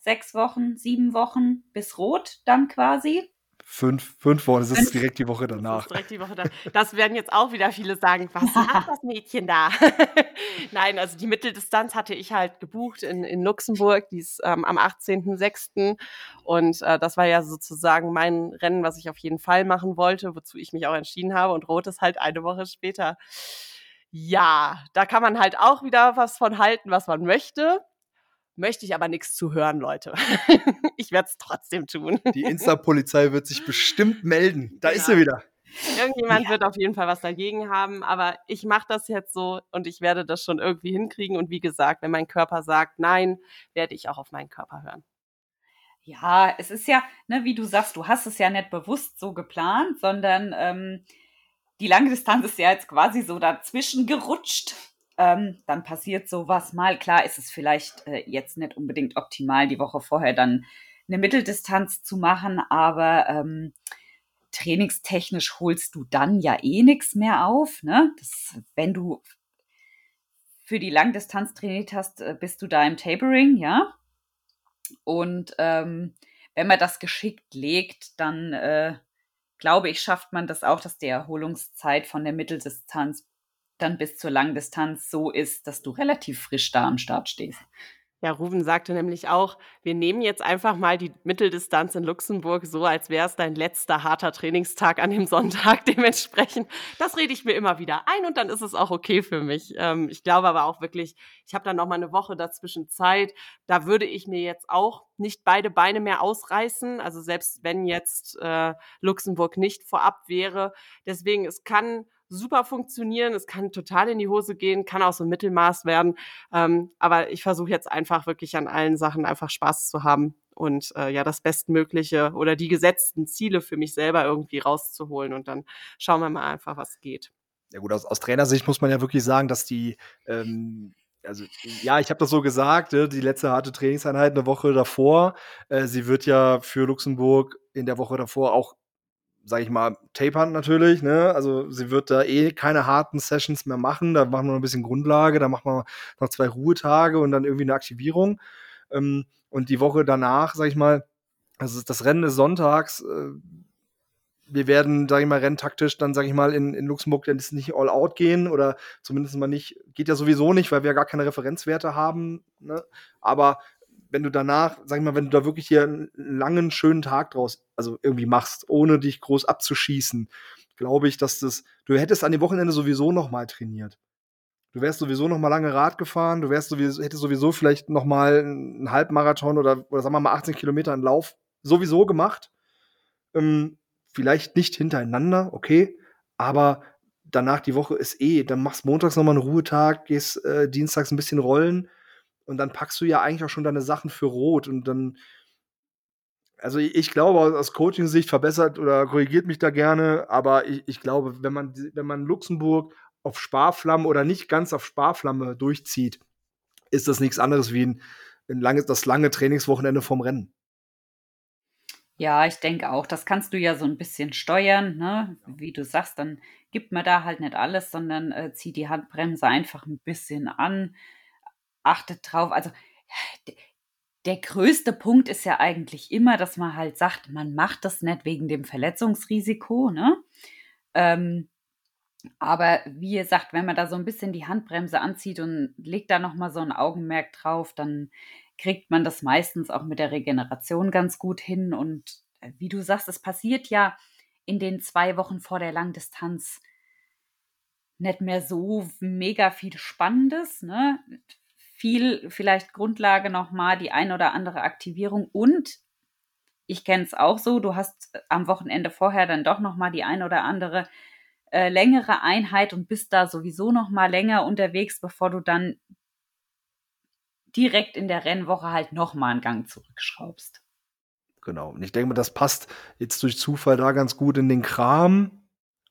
sechs Wochen, sieben Wochen bis Rot dann quasi. Fünf, fünf Wochen, das ist direkt die Woche danach. Das, direkt die Woche danach. das werden jetzt auch wieder viele sagen, was macht das Mädchen da? Nein, also die Mitteldistanz hatte ich halt gebucht in, in Luxemburg, die ist ähm, am 18.06. Und äh, das war ja sozusagen mein Rennen, was ich auf jeden Fall machen wollte, wozu ich mich auch entschieden habe. Und Rot ist halt eine Woche später. Ja, da kann man halt auch wieder was von halten, was man möchte möchte ich aber nichts zu hören, Leute. ich werde es trotzdem tun. Die Insta-Polizei wird sich bestimmt melden. Da ja. ist sie wieder. Irgendjemand ja. wird auf jeden Fall was dagegen haben, aber ich mache das jetzt so und ich werde das schon irgendwie hinkriegen. Und wie gesagt, wenn mein Körper sagt nein, werde ich auch auf meinen Körper hören. Ja, es ist ja, ne, wie du sagst, du hast es ja nicht bewusst so geplant, sondern ähm, die Langdistanz ist ja jetzt quasi so dazwischen gerutscht ähm, dann passiert sowas mal. Klar ist es vielleicht äh, jetzt nicht unbedingt optimal, die Woche vorher dann eine Mitteldistanz zu machen, aber ähm, trainingstechnisch holst du dann ja eh nichts mehr auf. Ne? Das, wenn du für die Langdistanz trainiert hast, äh, bist du da im Tapering, ja. Und ähm, wenn man das geschickt legt, dann äh, glaube ich, schafft man das auch, dass die Erholungszeit von der Mitteldistanz dann bis zur Langdistanz so ist, dass du relativ frisch da am Start stehst. Ja, Ruven sagte nämlich auch, wir nehmen jetzt einfach mal die Mitteldistanz in Luxemburg so, als wäre es dein letzter harter Trainingstag an dem Sonntag. Dementsprechend, das rede ich mir immer wieder ein und dann ist es auch okay für mich. Ähm, ich glaube aber auch wirklich, ich habe dann noch mal eine Woche dazwischen Zeit. Da würde ich mir jetzt auch nicht beide Beine mehr ausreißen. Also selbst wenn jetzt äh, Luxemburg nicht vorab wäre. Deswegen, es kann super funktionieren. Es kann total in die Hose gehen, kann auch so ein Mittelmaß werden. Ähm, aber ich versuche jetzt einfach wirklich an allen Sachen einfach Spaß zu haben und äh, ja das Bestmögliche oder die gesetzten Ziele für mich selber irgendwie rauszuholen. Und dann schauen wir mal einfach, was geht. Ja gut, aus, aus Trainersicht muss man ja wirklich sagen, dass die ähm also ja, ich habe das so gesagt, ne, die letzte harte Trainingseinheit eine Woche davor. Äh, sie wird ja für Luxemburg in der Woche davor auch sag ich mal, tapern natürlich, ne? Also sie wird da eh keine harten Sessions mehr machen. Da machen wir noch ein bisschen Grundlage, da machen wir noch zwei Ruhetage und dann irgendwie eine Aktivierung. Ähm, und die Woche danach, sag ich mal, also das Rennen ist sonntags. Äh, wir werden, sag ich mal, renntaktisch dann, sag ich mal, in, in Luxemburg dann nicht all out gehen oder zumindest mal nicht, geht ja sowieso nicht, weil wir ja gar keine Referenzwerte haben. Ne? Aber wenn du danach, sag ich mal, wenn du da wirklich hier einen langen, schönen Tag draus, also irgendwie machst, ohne dich groß abzuschießen, glaube ich, dass das, du hättest an dem Wochenende sowieso noch mal trainiert. Du wärst sowieso noch mal lange Rad gefahren, du wärst sowieso, hättest sowieso vielleicht noch mal einen Halbmarathon oder, oder sagen wir mal 18 Kilometer einen Lauf sowieso gemacht. Ähm, vielleicht nicht hintereinander, okay, aber danach die Woche ist eh, dann machst montags noch mal einen Ruhetag, gehst äh, dienstags ein bisschen rollen, und dann packst du ja eigentlich auch schon deine Sachen für Rot und dann also ich glaube aus Coaching-Sicht verbessert oder korrigiert mich da gerne, aber ich, ich glaube, wenn man, wenn man Luxemburg auf Sparflamme oder nicht ganz auf Sparflamme durchzieht, ist das nichts anderes wie ein, ein lange, das lange Trainingswochenende vom Rennen. Ja, ich denke auch, das kannst du ja so ein bisschen steuern, ne? Wie du sagst, dann gibt man da halt nicht alles, sondern äh, zieht die Handbremse einfach ein bisschen an, achtet drauf. Also der größte Punkt ist ja eigentlich immer, dass man halt sagt, man macht das nicht wegen dem Verletzungsrisiko, ne? Ähm, aber wie ihr sagt, wenn man da so ein bisschen die Handbremse anzieht und legt da nochmal so ein Augenmerk drauf, dann kriegt man das meistens auch mit der Regeneration ganz gut hin. Und äh, wie du sagst, es passiert ja in den zwei Wochen vor der Langdistanz nicht mehr so mega viel Spannendes. Ne? Viel vielleicht Grundlage nochmal, die ein oder andere Aktivierung und ich kenne es auch so, du hast am Wochenende vorher dann doch nochmal die ein oder andere äh, längere Einheit und bist da sowieso nochmal länger unterwegs, bevor du dann direkt in der Rennwoche halt nochmal einen Gang zurückschraubst. Genau. Und ich denke mal, das passt jetzt durch Zufall da ganz gut in den Kram.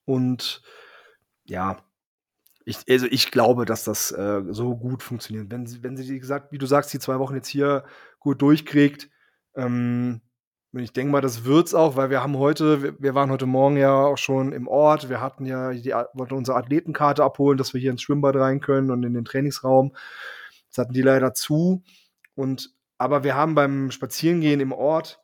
Und ja, ich, also ich glaube, dass das äh, so gut funktioniert. Wenn sie, wenn sie, wie gesagt, wie du sagst, die zwei Wochen jetzt hier gut durchkriegt, ähm, und ich denke mal, das wird's auch, weil wir haben heute, wir, wir, waren heute Morgen ja auch schon im Ort. Wir hatten ja die, wollten unsere Athletenkarte abholen, dass wir hier ins Schwimmbad rein können und in den Trainingsraum. Das hatten die leider zu. Und, aber wir haben beim Spazierengehen im Ort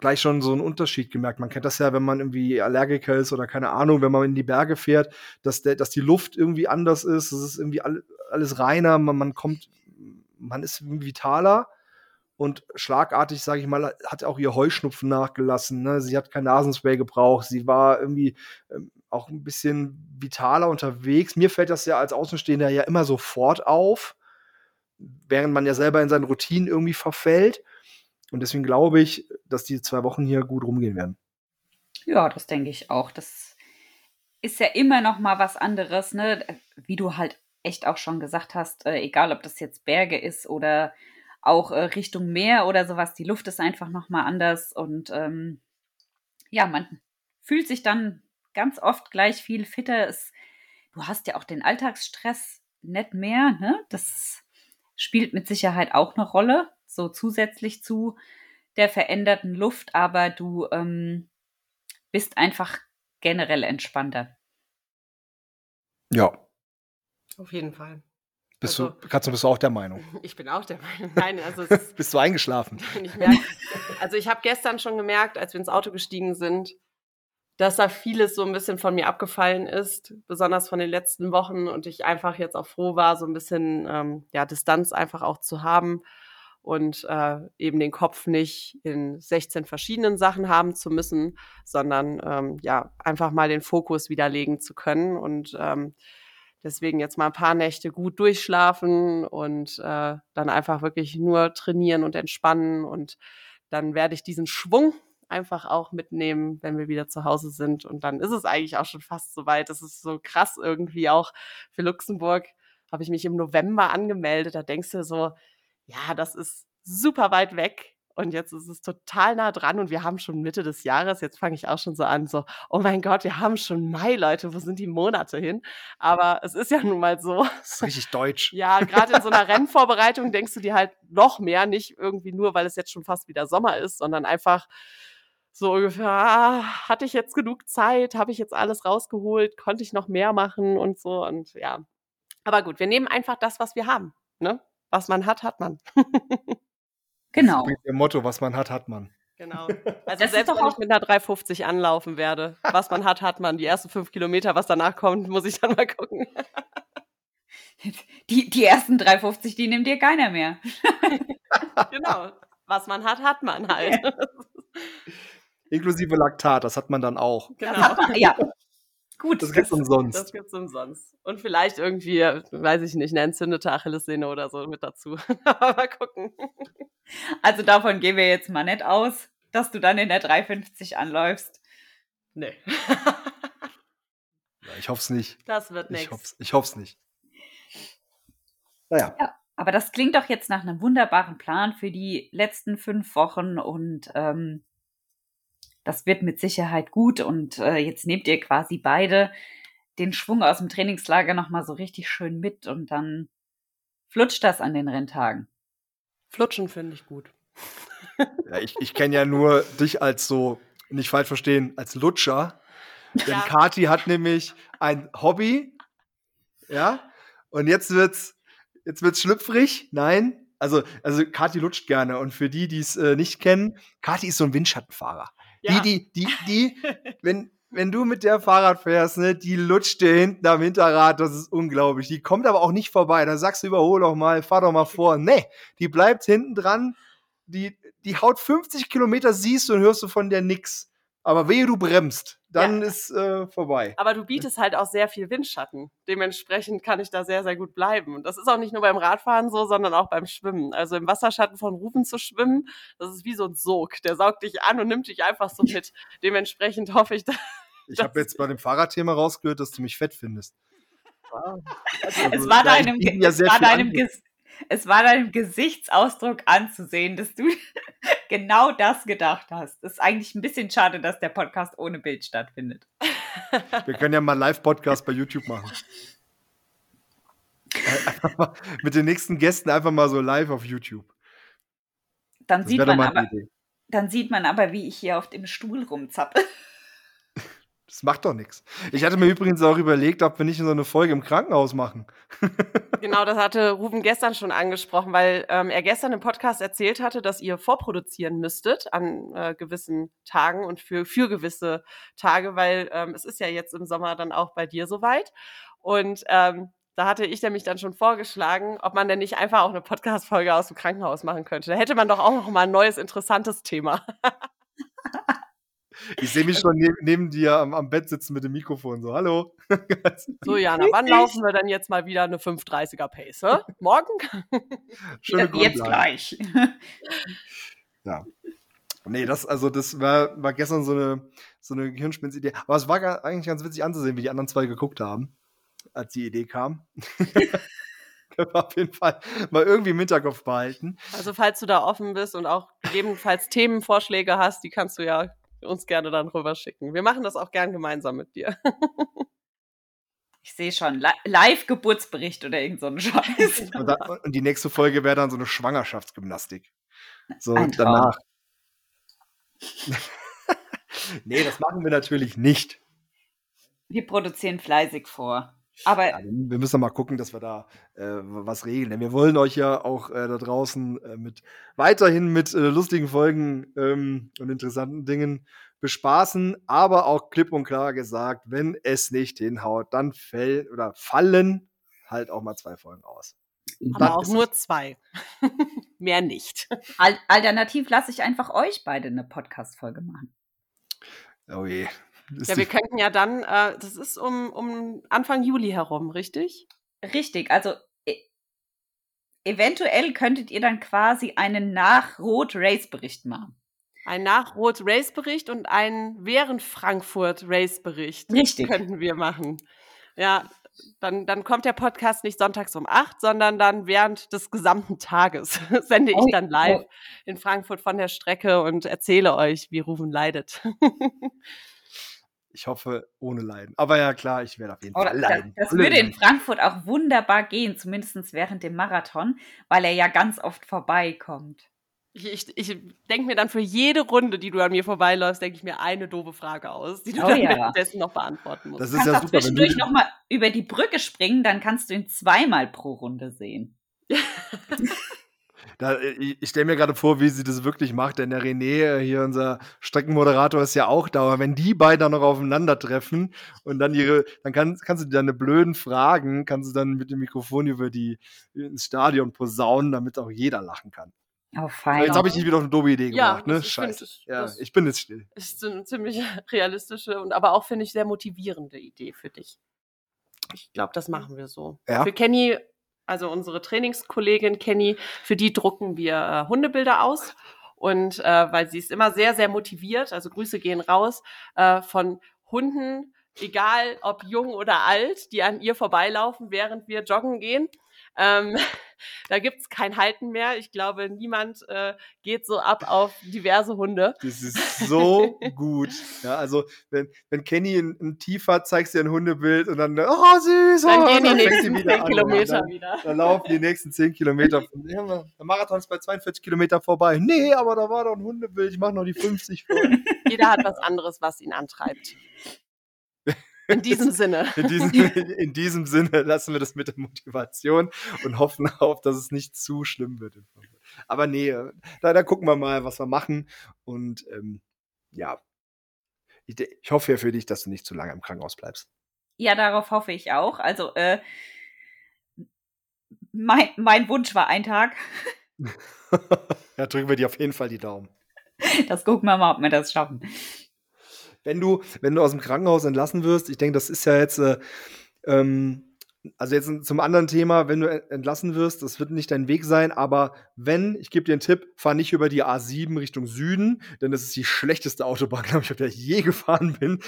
gleich schon so einen Unterschied gemerkt. Man kennt das ja, wenn man irgendwie Allergiker ist oder keine Ahnung, wenn man in die Berge fährt, dass, der, dass die Luft irgendwie anders ist. Es ist irgendwie all, alles reiner. Man, man kommt, man ist vitaler und schlagartig, sage ich mal, hat auch ihr Heuschnupfen nachgelassen. Ne? Sie hat kein Nasenspray gebraucht. Sie war irgendwie ähm, auch ein bisschen vitaler unterwegs. Mir fällt das ja als Außenstehender ja immer sofort auf während man ja selber in seinen Routinen irgendwie verfällt. Und deswegen glaube ich, dass die zwei Wochen hier gut rumgehen werden. Ja, das denke ich auch. Das ist ja immer noch mal was anderes, ne? Wie du halt echt auch schon gesagt hast, äh, egal ob das jetzt Berge ist oder auch äh, Richtung Meer oder sowas, die Luft ist einfach noch mal anders und ähm, ja, man fühlt sich dann ganz oft gleich viel fitter. Es, du hast ja auch den Alltagsstress nicht mehr, ne? Das spielt mit Sicherheit auch eine Rolle, so zusätzlich zu der veränderten Luft, aber du ähm, bist einfach generell entspannter. Ja. Auf jeden Fall. Bist also, du, Katze, bist du auch der Meinung? Ich bin auch der Meinung. Nein, also bist du eingeschlafen? ich merke, also ich habe gestern schon gemerkt, als wir ins Auto gestiegen sind, dass da vieles so ein bisschen von mir abgefallen ist, besonders von den letzten Wochen und ich einfach jetzt auch froh war, so ein bisschen ähm, ja, Distanz einfach auch zu haben und äh, eben den Kopf nicht in 16 verschiedenen Sachen haben zu müssen, sondern ähm, ja, einfach mal den Fokus widerlegen zu können und ähm, deswegen jetzt mal ein paar Nächte gut durchschlafen und äh, dann einfach wirklich nur trainieren und entspannen und dann werde ich diesen Schwung einfach auch mitnehmen, wenn wir wieder zu Hause sind. Und dann ist es eigentlich auch schon fast soweit. Das ist so krass irgendwie auch für Luxemburg. Habe ich mich im November angemeldet. Da denkst du so, ja, das ist super weit weg. Und jetzt ist es total nah dran und wir haben schon Mitte des Jahres. Jetzt fange ich auch schon so an, so, oh mein Gott, wir haben schon Mai, Leute, wo sind die Monate hin? Aber es ist ja nun mal so. Das ist richtig deutsch. Ja, gerade in so einer Rennvorbereitung denkst du dir halt noch mehr, nicht irgendwie nur, weil es jetzt schon fast wieder Sommer ist, sondern einfach, so ungefähr, ah, hatte ich jetzt genug Zeit, habe ich jetzt alles rausgeholt, konnte ich noch mehr machen und so und ja. Aber gut, wir nehmen einfach das, was wir haben. Ne? Was man hat, hat man. genau. Das ist Ihr Motto, was man hat, hat man. Genau. Also das selbst wenn ich mit einer 350 anlaufen werde, was man hat, hat man. Die ersten fünf Kilometer, was danach kommt, muss ich dann mal gucken. Die, die ersten 350, die nimmt dir keiner mehr. genau. Was man hat, hat man halt. Inklusive Laktat, das hat man dann auch. Genau. Man, ja. Gut. Das gibt's umsonst. Das gibt's umsonst. Und vielleicht irgendwie, weiß ich nicht, eine entzündete Achillessehne oder so mit dazu. mal gucken. Also davon gehen wir jetzt mal nicht aus, dass du dann in der 350 anläufst. Nee. ja, ich hoffe es nicht. Das wird nichts. Ich hoffe ich hoff's nicht. Naja. Ja, aber das klingt doch jetzt nach einem wunderbaren Plan für die letzten fünf Wochen und ähm, das wird mit Sicherheit gut und äh, jetzt nehmt ihr quasi beide den Schwung aus dem Trainingslager nochmal so richtig schön mit und dann flutscht das an den Renntagen. Flutschen finde ich gut. Ja, ich ich kenne ja nur dich als so, nicht falsch verstehen, als Lutscher. Denn Ja. Kati hat nämlich ein Hobby, ja, und jetzt wird's, jetzt wird's schlüpfrig. Nein, also, also Kati lutscht gerne. Und für die, die es äh, nicht kennen, Kati ist so ein Windschattenfahrer. Die, die, die, die, wenn, wenn du mit der Fahrrad fährst, ne, die lutscht dir hinten am Hinterrad, das ist unglaublich. Die kommt aber auch nicht vorbei. Dann sagst du, überhol doch mal, fahr doch mal vor. Nee, die bleibt hinten dran, die, die haut 50 Kilometer, siehst du und hörst du von der nix. Aber wehe, du bremst, dann ist äh, vorbei. Aber du bietest halt auch sehr viel Windschatten. Dementsprechend kann ich da sehr, sehr gut bleiben. Und das ist auch nicht nur beim Radfahren so, sondern auch beim Schwimmen. Also im Wasserschatten von Rufen zu schwimmen, das ist wie so ein Sog. Der saugt dich an und nimmt dich einfach so mit. Dementsprechend hoffe ich, dass Ich habe jetzt bei dem Fahrradthema rausgehört, dass du mich fett findest. es Also, war da deinem, ja es war deinem, es war deinem Gesichtsausdruck anzusehen, dass du genau das gedacht hast. Es ist eigentlich ein bisschen schade, dass der Podcast ohne Bild stattfindet. Wir können ja mal Live-Podcast bei YouTube machen. Mit den nächsten Gästen einfach mal so live auf YouTube. Dann Das sieht, man aber, Idee. dann sieht man aber, wie ich hier auf dem Stuhl rumzappe. Das macht doch nichts. Ich hatte mir übrigens auch überlegt, ob wir nicht so eine Folge im Krankenhaus machen. Genau, das hatte Ruben gestern schon angesprochen, weil ähm, er gestern im Podcast erzählt hatte, dass ihr vorproduzieren müsstet an äh, gewissen Tagen und für, für gewisse Tage, weil ähm, es ist ja jetzt im Sommer dann auch bei dir soweit. Und ähm, da hatte ich nämlich dann schon vorgeschlagen, ob man denn nicht einfach auch eine Podcast-Folge aus dem Krankenhaus machen könnte. Da hätte man doch auch noch mal ein neues, interessantes Thema. Ich sehe mich schon neben, neben dir am, am Bett sitzen mit dem Mikrofon. So, hallo. So, Jana, wann laufen wir denn jetzt mal wieder eine 530er Pace? Hä? Morgen? Schöne Jetzt Grundlage. gleich. Nee, das, also das war, war gestern so eine, so eine Gehirnspinns-Idee. Aber es war eigentlich ganz witzig anzusehen, wie die anderen zwei geguckt haben, als die Idee kam. Können wir auf jeden Fall mal irgendwie im Hinterkopf behalten. Also, falls du da offen bist und auch gegebenenfalls Themenvorschläge hast, die kannst du ja uns gerne dann rüberschicken. Wir machen das auch gern gemeinsam mit dir. Ich sehe schon, Li Live-Geburtsbericht oder irgend so ein Scheiß. Und, dann, und die nächste Folge wäre dann so eine Schwangerschaftsgymnastik. So Ein danach. nee, das machen wir natürlich nicht. Wir produzieren fleißig vor. Aber Ja, wir müssen mal gucken, dass wir da äh, was regeln. Denn wir wollen euch ja auch äh, da draußen äh, mit weiterhin mit äh, lustigen Folgen ähm, und interessanten Dingen bespaßen, aber auch klipp und klar gesagt, wenn es nicht hinhaut, dann fällt oder fallen halt auch mal zwei Folgen aus. Aber auch nur zwei. Mehr nicht. al alternativ lasse ich einfach euch beide eine Podcast-Folge machen. Oh je. Ist Ja, wir könnten ja dann, äh, das ist um, um Anfang Juli herum, richtig? Richtig, also e eventuell könntet ihr dann quasi einen Nach-Rot-Race-Bericht machen. Ein Nach-Rot-Race-Bericht und einen während Frankfurt-Race-Bericht Richtig. könnten wir machen. Ja, dann, dann kommt der Podcast nicht sonntags um acht, sondern dann während des gesamten Tages sende ich Oh, dann live oh. in Frankfurt von der Strecke und erzähle euch, wie Rufen leidet. ich hoffe, ohne Leiden. Aber ja, klar, ich werde auf jeden Fall das, leiden. das Alle würde in. Frankfurt auch wunderbar gehen, zumindest während dem Marathon, weil er ja ganz oft vorbeikommt. Ich, ich, ich denke mir dann für jede Runde, die du an mir vorbeiläufst, denke ich mir eine doofe Frage aus, die du Oh dann ja. währenddessen noch beantworten musst. Das ist kannst ja auch super, wenn du zwischendurch nochmal über die Brücke springen, dann kannst du ihn zweimal pro Runde sehen. Da, äh, ich ich stelle mir gerade vor, wie sie das wirklich macht, denn der René, äh, hier unser Streckenmoderator, ist ja auch da. Aber wenn die beiden dann noch aufeinandertreffen und dann ihre, dann kann, kannst du dir deine blöden Fragen, kannst du dann mit dem Mikrofon über die ins Stadion posaunen, damit auch jeder lachen kann. Oh, fein. Jetzt habe ich nicht wieder auf eine doofe Idee Ja, gemacht, ne? ich find, Scheiße. das- ja, ich bin jetzt still. ist eine ziemlich realistische und aber auch, finde ich, sehr motivierende Idee für dich. Ich glaube, das machen wir so. Ja. Für Kenny, also unsere Trainingskollegin Kenny, für die drucken wir äh, Hundebilder aus. Und äh, weil sie ist immer sehr, sehr motiviert, also Grüße gehen raus, äh, von Hunden, egal ob jung oder alt, die an ihr vorbeilaufen, während wir joggen gehen. Ähm, Da gibt's kein Halten mehr. Ich glaube, niemand äh, geht so ab auf diverse Hunde. Das ist so gut. Ja, also wenn, wenn Kenny ein, ein Tief hat, zeigst du ihr ein Hundebild und dann, oh süß, Dann oh, gehen die dann fängt nächsten sie 10 wieder an. Kilometer dann, wieder. Dann laufen die nächsten 10 Kilometer. Der Marathon ist bei 42 Kilometer vorbei. Nee, aber da war doch ein Hundebild. Ich mache noch die 50 voll. Jeder hat was anderes, was ihn antreibt. In diesem Sinne. In diesem, in diesem Sinne lassen wir das mit der Motivation und hoffen auf, dass es nicht zu schlimm wird. Aber nee, da, da gucken wir mal, was wir machen. Und ähm, ja, ich, ich hoffe ja für dich, dass du nicht zu lange im Krankenhaus bleibst. Ja, darauf hoffe ich auch. Also, äh, mein, mein Wunsch war ein Tag. ja, drücken wir dir auf jeden Fall die Daumen. Das gucken wir mal, ob wir das schaffen. Wenn du, wenn du aus dem Krankenhaus entlassen wirst, ich denke, das ist ja jetzt, äh, ähm, also jetzt zum anderen Thema, wenn du entlassen wirst, das wird nicht dein Weg sein, aber wenn, ich gebe dir einen Tipp, fahr nicht über die A7 Richtung Süden, denn das ist die schlechteste Autobahn, glaube ich, auf der ich je gefahren bin,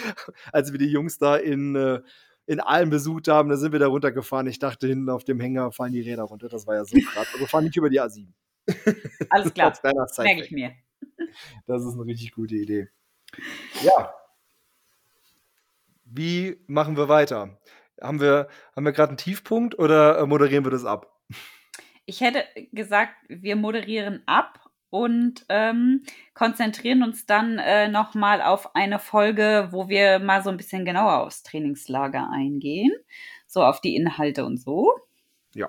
als wir die Jungs da in, äh, in Aalen besucht haben, da sind wir da runtergefahren. Ich dachte, hinten auf dem Hänger fallen die Räder runter. Das war ja so krass. Also fahr nicht über die A7. Alles klar, merke ich mir. Das ist eine richtig gute Idee. Ja. Wie machen wir weiter? Haben wir, haben wir gerade einen Tiefpunkt oder äh, moderieren wir das ab? Ich hätte gesagt, wir moderieren ab und ähm, konzentrieren uns dann äh, nochmal auf eine Folge, wo wir mal so ein bisschen genauer aufs Trainingslager eingehen. So auf die Inhalte und so. Ja.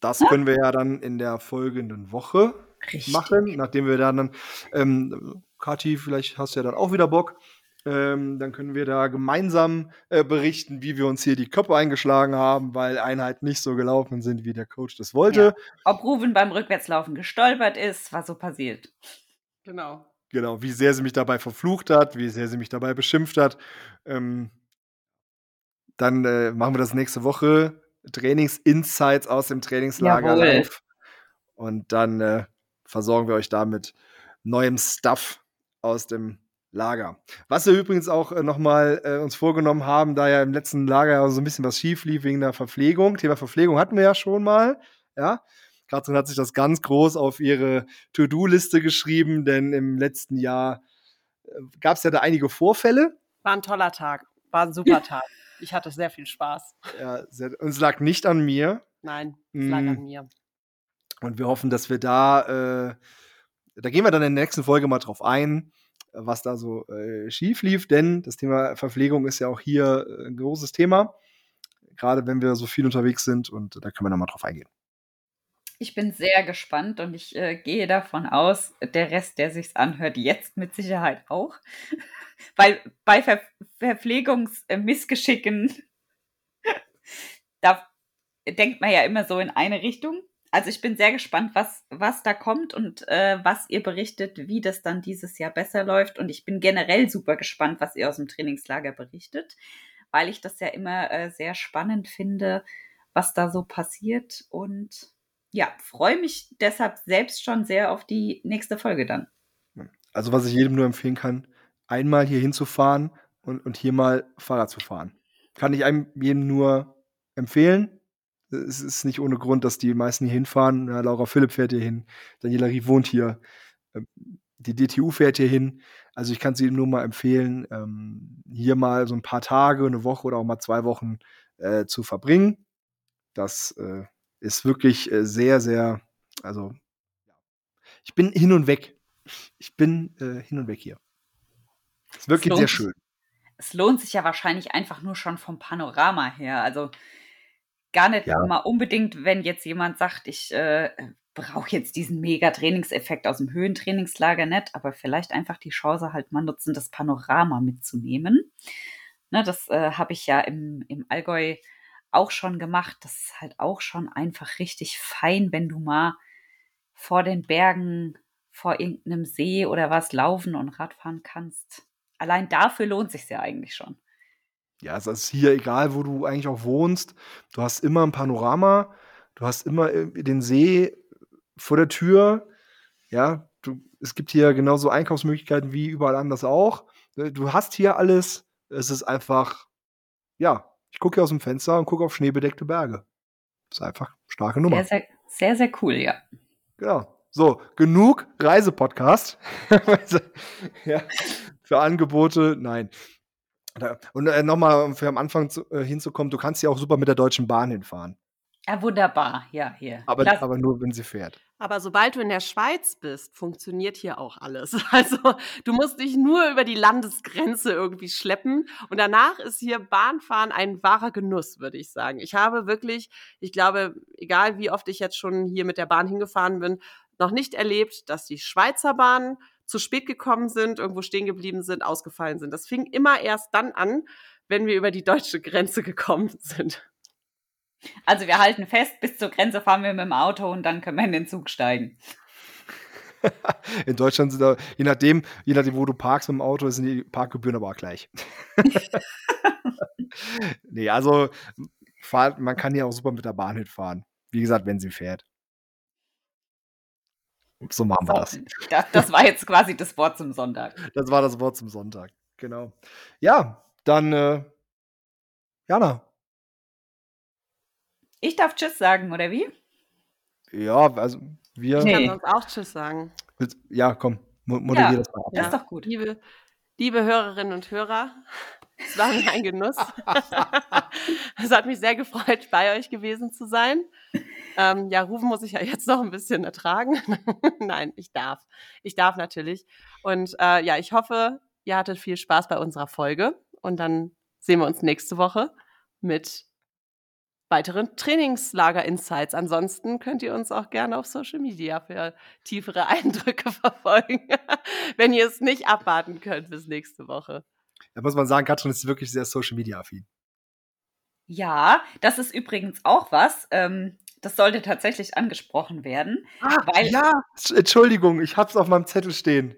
Das können wir ja dann in der folgenden Woche Richtig. machen, nachdem wir dann, ähm, Kathi, vielleicht hast du ja dann auch wieder Bock. Ähm, dann können wir da gemeinsam äh, berichten, wie wir uns hier die Köpfe eingeschlagen haben, weil Einheiten nicht so gelaufen sind, wie der Coach das wollte. Ob Ruven beim Rückwärtslaufen gestolpert ist, was so passiert. Genau. Genau, wie sehr sie mich dabei verflucht hat, wie sehr sie mich dabei beschimpft hat. Ähm, dann äh, machen wir das nächste Woche. Trainings-Insights aus dem Trainingslager Jawohl. live. Und dann äh, versorgen wir euch damit neuem Stuff aus dem Lager. Was wir übrigens auch äh, nochmal äh, uns vorgenommen haben, da ja im letzten Lager ja so ein bisschen was schief lief wegen der Verpflegung. Thema Verpflegung hatten wir ja schon mal. Ja. Katrin hat sich das ganz groß auf ihre To-Do-Liste geschrieben, denn im letzten Jahr gab es ja da einige Vorfälle. War ein toller Tag. War ein super Tag. Ich hatte sehr viel Spaß. Ja, sehr, und es lag nicht an mir. Nein, es lag Mm. an mir. Und wir hoffen, dass wir da, äh, da gehen wir dann in der nächsten Folge mal drauf ein, was da so äh, schief lief, denn das Thema Verpflegung ist ja auch hier äh, ein großes Thema, gerade wenn wir so viel unterwegs sind und da können wir dann mal drauf eingehen. Ich bin sehr gespannt und ich äh, gehe davon aus, der Rest, der sich's anhört, jetzt mit Sicherheit auch. Weil bei Ver Verpflegungsmissgeschicken, da denkt man ja immer so in eine Richtung. Also ich bin sehr gespannt, was, was da kommt und äh, was ihr berichtet, wie das dann dieses Jahr besser läuft. Und ich bin generell super gespannt, was ihr aus dem Trainingslager berichtet, weil ich das ja immer äh, sehr spannend finde, was da so passiert. Und ja, freue mich deshalb selbst schon sehr auf die nächste Folge dann. Also was ich jedem nur empfehlen kann, einmal hier hinzufahren und, und hier mal Fahrrad zu fahren. Kann ich einem jedem nur empfehlen. Es ist nicht ohne Grund, dass die meisten hier hinfahren. Ja, Laura Philipp fährt hier hin, Daniela Rief wohnt hier, ähm, die DTU fährt hier hin. Also ich kann es jedem nur mal empfehlen, ähm, hier mal so ein paar Tage, eine Woche oder auch mal zwei Wochen äh, zu verbringen. Das äh, ist wirklich äh, sehr, sehr, also ich bin hin und weg. Ich bin äh, hin und weg hier. Ist wirklich sehr schön. Es lohnt sich ja wahrscheinlich einfach nur schon vom Panorama her. Also gar nicht Ja. mal unbedingt, wenn jetzt jemand sagt, ich äh, brauche jetzt diesen mega Trainingseffekt aus dem Höhentrainingslager nicht, aber vielleicht einfach die Chance halt mal nutzen, das Panorama mitzunehmen. Ne, das äh, habe ich ja im, im Allgäu auch schon gemacht. Das ist halt auch schon einfach richtig fein, wenn du mal vor den Bergen, vor irgendeinem See oder was laufen und Radfahren kannst. Allein dafür lohnt sich ja eigentlich schon. Ja, es ist hier egal, wo du eigentlich auch wohnst. Du hast immer ein Panorama. Du hast immer den See vor der Tür. Ja, du, es gibt hier genauso Einkaufsmöglichkeiten wie überall anders auch. Äh, Du hast hier alles. Es ist einfach, ja, ich gucke hier aus dem Fenster und gucke auf schneebedeckte Berge. Das ist einfach eine starke Nummer. Sehr, sehr, Sehr, sehr cool, ja. Genau. So, genug Reisepodcast. ja, für Angebote, nein. Und äh, nochmal, um für am Anfang zu, äh, hinzukommen, du kannst ja auch super mit der Deutschen Bahn hinfahren. Ja, wunderbar, ja, hier. Aber, aber nur, wenn sie fährt. Aber sobald du in der Schweiz bist, funktioniert hier auch alles. Also du musst dich nur über die Landesgrenze irgendwie schleppen. Und danach ist hier Bahnfahren ein wahrer Genuss, würde ich sagen. Ich habe wirklich, ich glaube, egal wie oft ich jetzt schon hier mit der Bahn hingefahren bin, noch nicht erlebt, dass die Schweizer Bahnen zu spät gekommen sind, irgendwo stehen geblieben sind, ausgefallen sind. Das fing immer erst dann an, wenn wir über die deutsche Grenze gekommen sind. Also wir halten fest, bis zur Grenze fahren wir mit dem Auto und dann können wir in den Zug steigen. In Deutschland sind da, je nachdem, je nachdem, wo du parkst mit dem Auto, sind die Parkgebühren aber auch gleich. nee, also man kann ja auch super mit der Bahn hinfahren. Wie gesagt, wenn sie fährt. So machen wir das. das. Das war jetzt quasi das Wort zum Sonntag. Das war das Wort zum Sonntag, genau. Ja, dann, äh, Jana. Ich darf Tschüss sagen, oder wie? Ja, also wir. Ich kann sonst auch Tschüss sagen. Ja, komm, moderier ja, das mal ab. Das ist doch gut. Liebe, liebe Hörerinnen und Hörer, es war mir ein Genuss. es hat mich sehr gefreut, bei euch gewesen zu sein. Ähm, ja, rufen muss ich ja jetzt noch ein bisschen ertragen. Nein, ich darf. Ich darf natürlich. Und äh, ja, ich hoffe, ihr hattet viel Spaß bei unserer Folge. Und dann sehen wir uns nächste Woche mit weiteren Trainingslager-Insights. Ansonsten könnt ihr uns auch gerne auf Social Media für tiefere Eindrücke verfolgen, wenn ihr es nicht abwarten könnt bis nächste Woche. Da muss man sagen, Katrin ist wirklich sehr Social Media affin. Ja, das ist übrigens auch was. Ähm, das sollte tatsächlich angesprochen werden. Ah, weil, ja, Entschuldigung, ich habe es auf meinem Zettel stehen.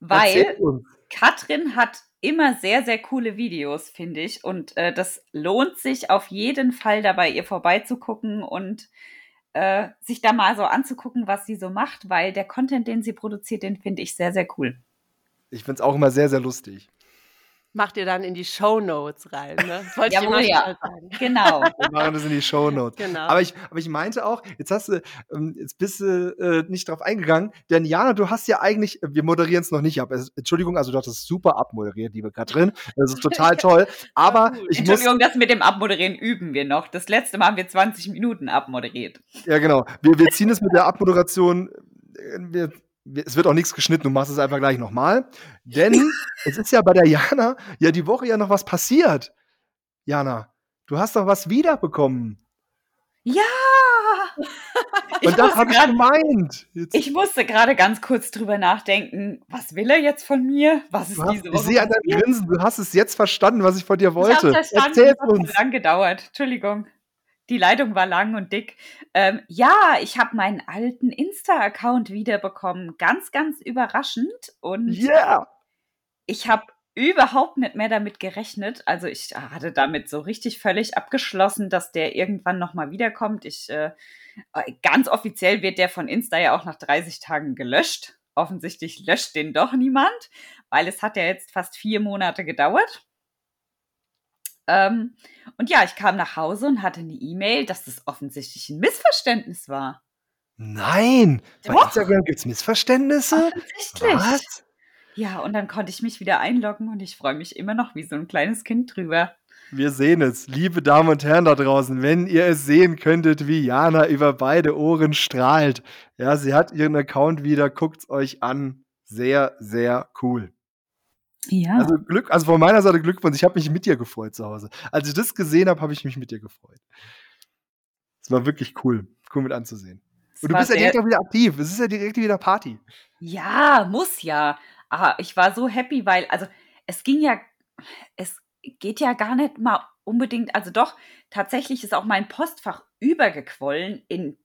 Weil Katrin hat immer sehr, sehr coole Videos, finde ich. Und äh, das lohnt sich auf jeden Fall dabei, ihr vorbeizugucken und äh, sich da mal so anzugucken, was sie so macht, weil der Content, den sie produziert, den finde ich sehr, sehr cool. Ich finde es auch immer sehr, sehr lustig macht ihr dann in die Show Notes rein. Ne? Das wollte Jawohl, ich ja. sagen. Genau. Wir machen das in die Show Notes. Genau. Aber, ich, aber ich meinte auch, jetzt hast du, ähm, jetzt bist du äh, nicht drauf eingegangen, denn Jana, du hast ja eigentlich, wir moderieren es noch nicht ab. Entschuldigung, also du hast es super abmoderiert, liebe Katrin. Das ist total toll. Aber ich Entschuldigung, muss, das mit dem Abmoderieren üben wir noch. Das letzte Mal haben wir 20 Minuten abmoderiert. Ja, genau. Wir, wir ziehen es mit der Abmoderation. Äh, wir es wird auch nichts geschnitten, du machst es einfach gleich nochmal. Denn es ist ja bei der Jana ja die Woche ja noch was passiert. Jana, du hast doch was wiederbekommen. Ja! Und das habe ich gemeint. Jetzt. Ich musste gerade ganz kurz drüber nachdenken, was will er jetzt von mir? Was ist hast, diese Woche? Ich sehe an deinem Grinsen, du hast es jetzt verstanden, was ich von dir wollte. Ich verstanden, Erzähl es hat lang gedauert. Entschuldigung die Leitung war lang und dick. Ähm, ja, ich habe meinen alten Insta-Account wiederbekommen. Ganz, ganz überraschend. Und yeah. ich habe überhaupt nicht mehr damit gerechnet. Also ich hatte damit so richtig völlig abgeschlossen, dass der irgendwann nochmal wiederkommt. Ich, äh, ganz offiziell wird der von Insta ja auch nach 30 Tagen gelöscht. Offensichtlich löscht den doch niemand, weil es hat ja jetzt fast vier Monate gedauert. Ähm, und ja, ich kam nach Hause und hatte eine E-Mail, dass das offensichtlich ein Missverständnis war. Nein! Bei Doch. Instagram gibt es Missverständnisse? Offensichtlich. Was? Ja, und dann konnte ich mich wieder einloggen und ich freue mich immer noch wie so ein kleines Kind drüber. Wir sehen es, liebe Damen und Herren da draußen, wenn ihr es sehen könntet, wie Jana über beide Ohren strahlt. Ja, sie hat ihren Account wieder, guckt's euch an. Sehr, sehr cool. Ja. Also Glück, also von meiner Seite Glückwunsch. Ich habe mich mit dir gefreut zu Hause. Als ich das gesehen habe, habe ich mich mit dir gefreut. Es war wirklich cool, cool mit anzusehen. Und du bist ja direkt auch wieder aktiv. Es ist ja direkt wieder Party. Ja, muss ja. Aber ich war so happy, weil, also es ging ja, es geht ja gar nicht mal unbedingt, also doch, tatsächlich ist auch mein Postfach übergequollen in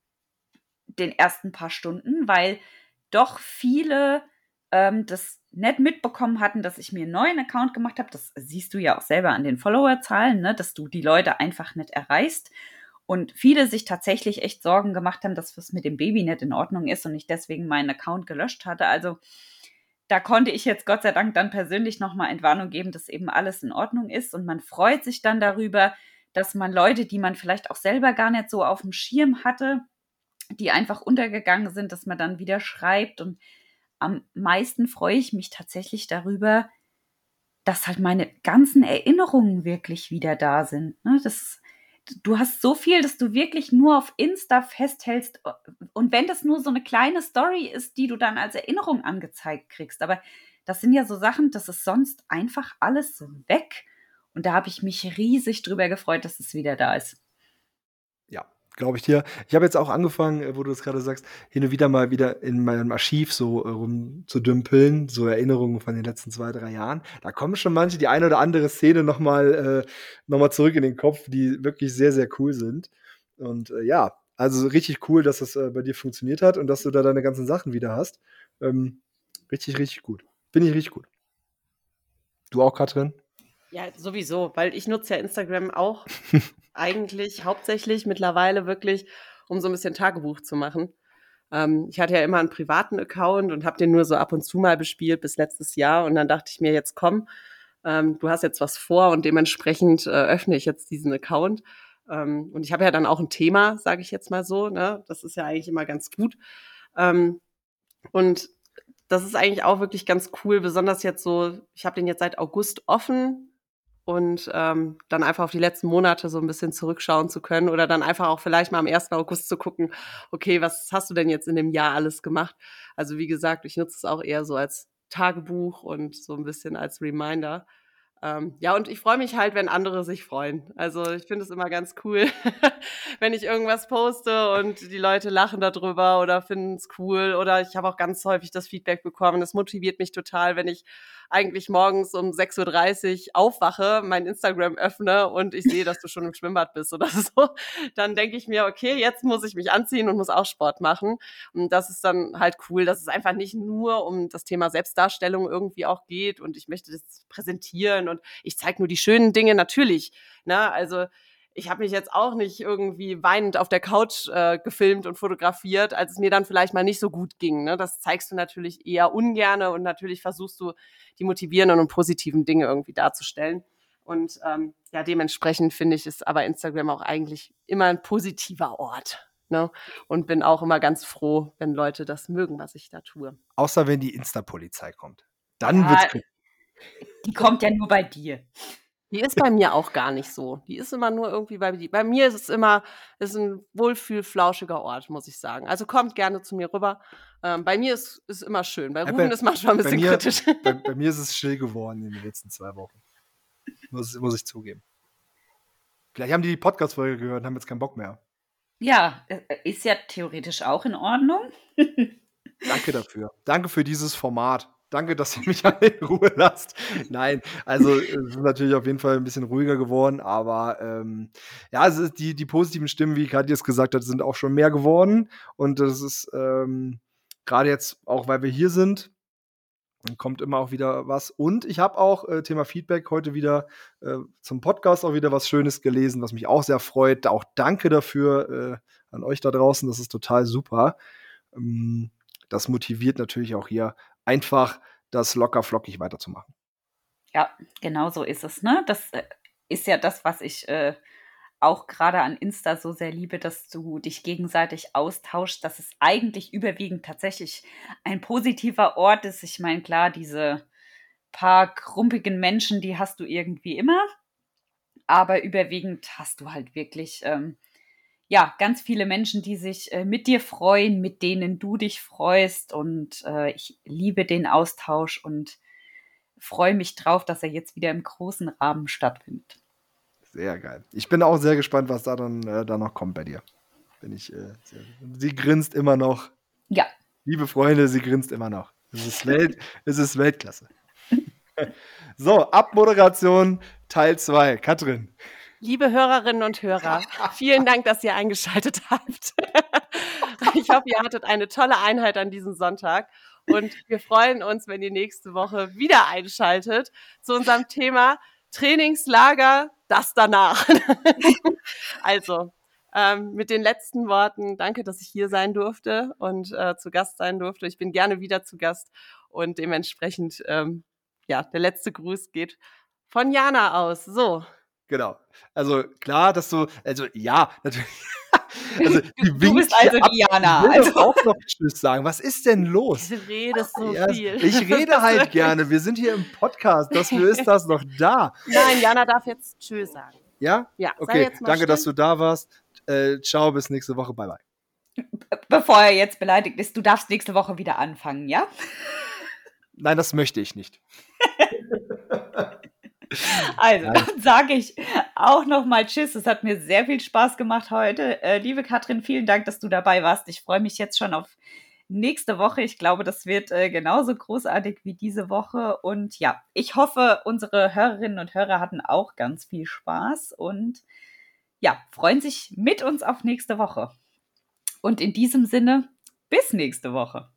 den ersten paar Stunden, weil doch viele ähm, das nicht mitbekommen hatten, dass ich mir einen neuen Account gemacht habe. Das siehst du ja auch selber an den Followerzahlen, ne? dass du die Leute einfach nicht erreichst. Und viele sich tatsächlich echt Sorgen gemacht haben, dass was mit dem Baby nicht in Ordnung ist und ich deswegen meinen Account gelöscht hatte. Also da konnte ich jetzt Gott sei Dank dann persönlich nochmal Entwarnung geben, dass eben alles in Ordnung ist. Und man freut sich dann darüber, dass man Leute, die man vielleicht auch selber gar nicht so auf dem Schirm hatte, die einfach untergegangen sind, dass man dann wieder schreibt. Und am meisten freue ich mich tatsächlich darüber, dass halt meine ganzen Erinnerungen wirklich wieder da sind. Ne? Das, du hast so viel, dass du wirklich nur auf Insta festhältst. Und wenn das nur so eine kleine Story ist, die du dann als Erinnerung angezeigt kriegst, aber das sind ja so Sachen, das ist sonst einfach alles weg. Und da habe ich mich riesig drüber gefreut, dass es wieder da ist. Glaube ich dir. Ich habe jetzt auch angefangen, äh, wo du das gerade sagst, hin und wieder mal wieder in meinem Archiv so äh, rumzudümpeln, so Erinnerungen von den letzten zwei, drei Jahren. Da kommen schon manche, die eine oder andere Szene nochmal äh, noch zurück in den Kopf, die wirklich sehr, sehr cool sind. Und äh, ja, also richtig cool, dass das äh, bei dir funktioniert hat und dass du da deine ganzen Sachen wieder hast. Ähm, richtig, richtig gut. Finde ich richtig gut. Du auch, Katrin? Ja, sowieso, weil ich nutze ja Instagram auch eigentlich hauptsächlich mittlerweile wirklich, um so ein bisschen Tagebuch zu machen. Ähm, ich hatte ja immer einen privaten Account und habe den nur so ab und zu mal bespielt bis letztes Jahr. Und dann dachte ich mir, jetzt komm, ähm, du hast jetzt was vor und dementsprechend äh, öffne ich jetzt diesen Account. Ähm, und ich habe ja dann auch ein Thema, sage ich jetzt mal so. Ne? Das ist ja eigentlich immer ganz gut. Ähm, und das ist eigentlich auch wirklich ganz cool, besonders jetzt so, ich habe den jetzt seit August offen, und ähm, dann einfach auf die letzten Monate so ein bisschen zurückschauen zu können oder dann einfach auch vielleicht mal am 1. August zu gucken, okay, was hast du denn jetzt in dem Jahr alles gemacht? Also wie gesagt, ich nutze es auch eher so als Tagebuch und so ein bisschen als Reminder. Ähm, ja, und ich freue mich halt, wenn andere sich freuen. Also ich finde es immer ganz cool, wenn ich irgendwas poste und die Leute lachen darüber oder finden es cool. Oder ich habe auch ganz häufig das Feedback bekommen. Das motiviert mich total, wenn ich eigentlich morgens um 6.30 Uhr aufwache, mein Instagram öffne und ich sehe, dass du schon im Schwimmbad bist oder so, dann denke ich mir, okay, jetzt muss ich mich anziehen und muss auch Sport machen. Und das ist dann halt cool, dass es einfach nicht nur um das Thema Selbstdarstellung irgendwie auch geht und ich möchte das präsentieren und ich zeige nur die schönen Dinge, natürlich. Ne? Also ich habe mich jetzt auch nicht irgendwie weinend auf der Couch äh, gefilmt und fotografiert, als es mir dann vielleicht mal nicht so gut ging. Ne? Das zeigst du natürlich eher ungerne und natürlich versuchst du die motivierenden und positiven Dinge irgendwie darzustellen. Und ähm, ja, dementsprechend finde ich, ist aber Instagram auch eigentlich immer ein positiver Ort. Ne? Und bin auch immer ganz froh, wenn Leute das mögen, was ich da tue. Außer wenn die Insta-Polizei kommt. Dann ja, wird's. Die kommt ja nur bei dir. Die ist bei mir auch gar nicht so. Die ist immer nur irgendwie bei mir. Bei mir ist es immer ist ein wohlfühlflauschiger Ort, muss ich sagen. Also kommt gerne zu mir rüber. Ähm, bei mir ist es immer schön. Bei Ruben ja, ist manchmal ein bisschen bei mir, kritisch. Bei, bei, mir ist es still geworden in den letzten zwei Wochen. Muss, muss ich zugeben. Vielleicht haben die die Podcast-Folge gehört und haben jetzt keinen Bock mehr. Ja, äh, ist ja theoretisch auch in Ordnung. Danke dafür. Danke für dieses Format. Danke, dass ihr mich alle in Ruhe lasst. Nein, also es ist natürlich auf jeden Fall ein bisschen ruhiger geworden, aber ähm, ja, also die, die positiven Stimmen, wie Katja es gesagt hat, sind auch schon mehr geworden. Und das ist ähm, gerade jetzt, auch weil wir hier sind, kommt immer auch wieder was. Und ich habe auch äh, Thema Feedback heute wieder äh, zum Podcast auch wieder was Schönes gelesen, was mich auch sehr freut. Auch danke dafür äh, an euch da draußen. Das ist total super. Ähm, das motiviert natürlich auch hier einfach das locker flockig weiterzumachen. Ja, genau so ist es. Ne? Das äh, ist ja das, was ich äh, auch gerade an Insta so sehr liebe, dass du dich gegenseitig austauschst, dass es eigentlich überwiegend tatsächlich ein positiver Ort ist. Ich meine, klar, diese paar krumpigen Menschen, die hast du irgendwie immer, aber überwiegend hast du halt wirklich ähm, ja, ganz viele Menschen, die sich äh, mit dir freuen, mit denen du dich freust. Und äh, ich liebe den Austausch und freue mich drauf, dass er jetzt wieder im großen Rahmen stattfindet. Sehr geil. Ich bin auch sehr gespannt, was da dann äh, da noch kommt bei dir. Bin ich äh, sehr, sie grinst immer noch. Ja. Liebe Freunde, sie grinst immer noch. Es ist, Welt, es ist Weltklasse. so, Abmoderation Teil 2. Katrin. Liebe Hörerinnen und Hörer, vielen Dank, dass ihr eingeschaltet habt. Ich hoffe, ihr hattet eine tolle Einheit an diesem Sonntag und wir freuen uns, wenn ihr nächste Woche wieder einschaltet zu unserem Thema Trainingslager, das danach. Also, ähm, mit den letzten Worten, danke, dass ich hier sein durfte und äh, zu Gast sein durfte. Ich bin gerne wieder zu Gast und dementsprechend, ähm, ja, der letzte Gruß geht von Jana aus. So, Genau. Also klar, dass du, also ja, natürlich. Also, die du bist also ab. Diana. Ich will Also. auch noch Tschüss sagen. Was ist denn los? Du redest so Ja, viel. ich rede halt gerne. Wir sind hier im Podcast. Dafür ist das noch da. Nein, Jana darf jetzt Tschüss sagen. Ja? Ja, Okay, danke, still. dass du da warst. Äh, ciao, bis nächste Woche. Bye, bye. Bevor er jetzt beleidigt ist, du darfst nächste Woche wieder anfangen, ja? Nein, das möchte ich nicht. Also, dann sage ich auch nochmal Tschüss. Es hat mir sehr viel Spaß gemacht heute. Äh, liebe Katrin, vielen Dank, dass du dabei warst. Ich freue mich jetzt schon auf nächste Woche. Ich glaube, das wird äh, genauso großartig wie diese Woche. Und ja, ich hoffe, unsere Hörerinnen und Hörer hatten auch ganz viel Spaß und ja, freuen sich mit uns auf nächste Woche. Und in diesem Sinne, bis nächste Woche.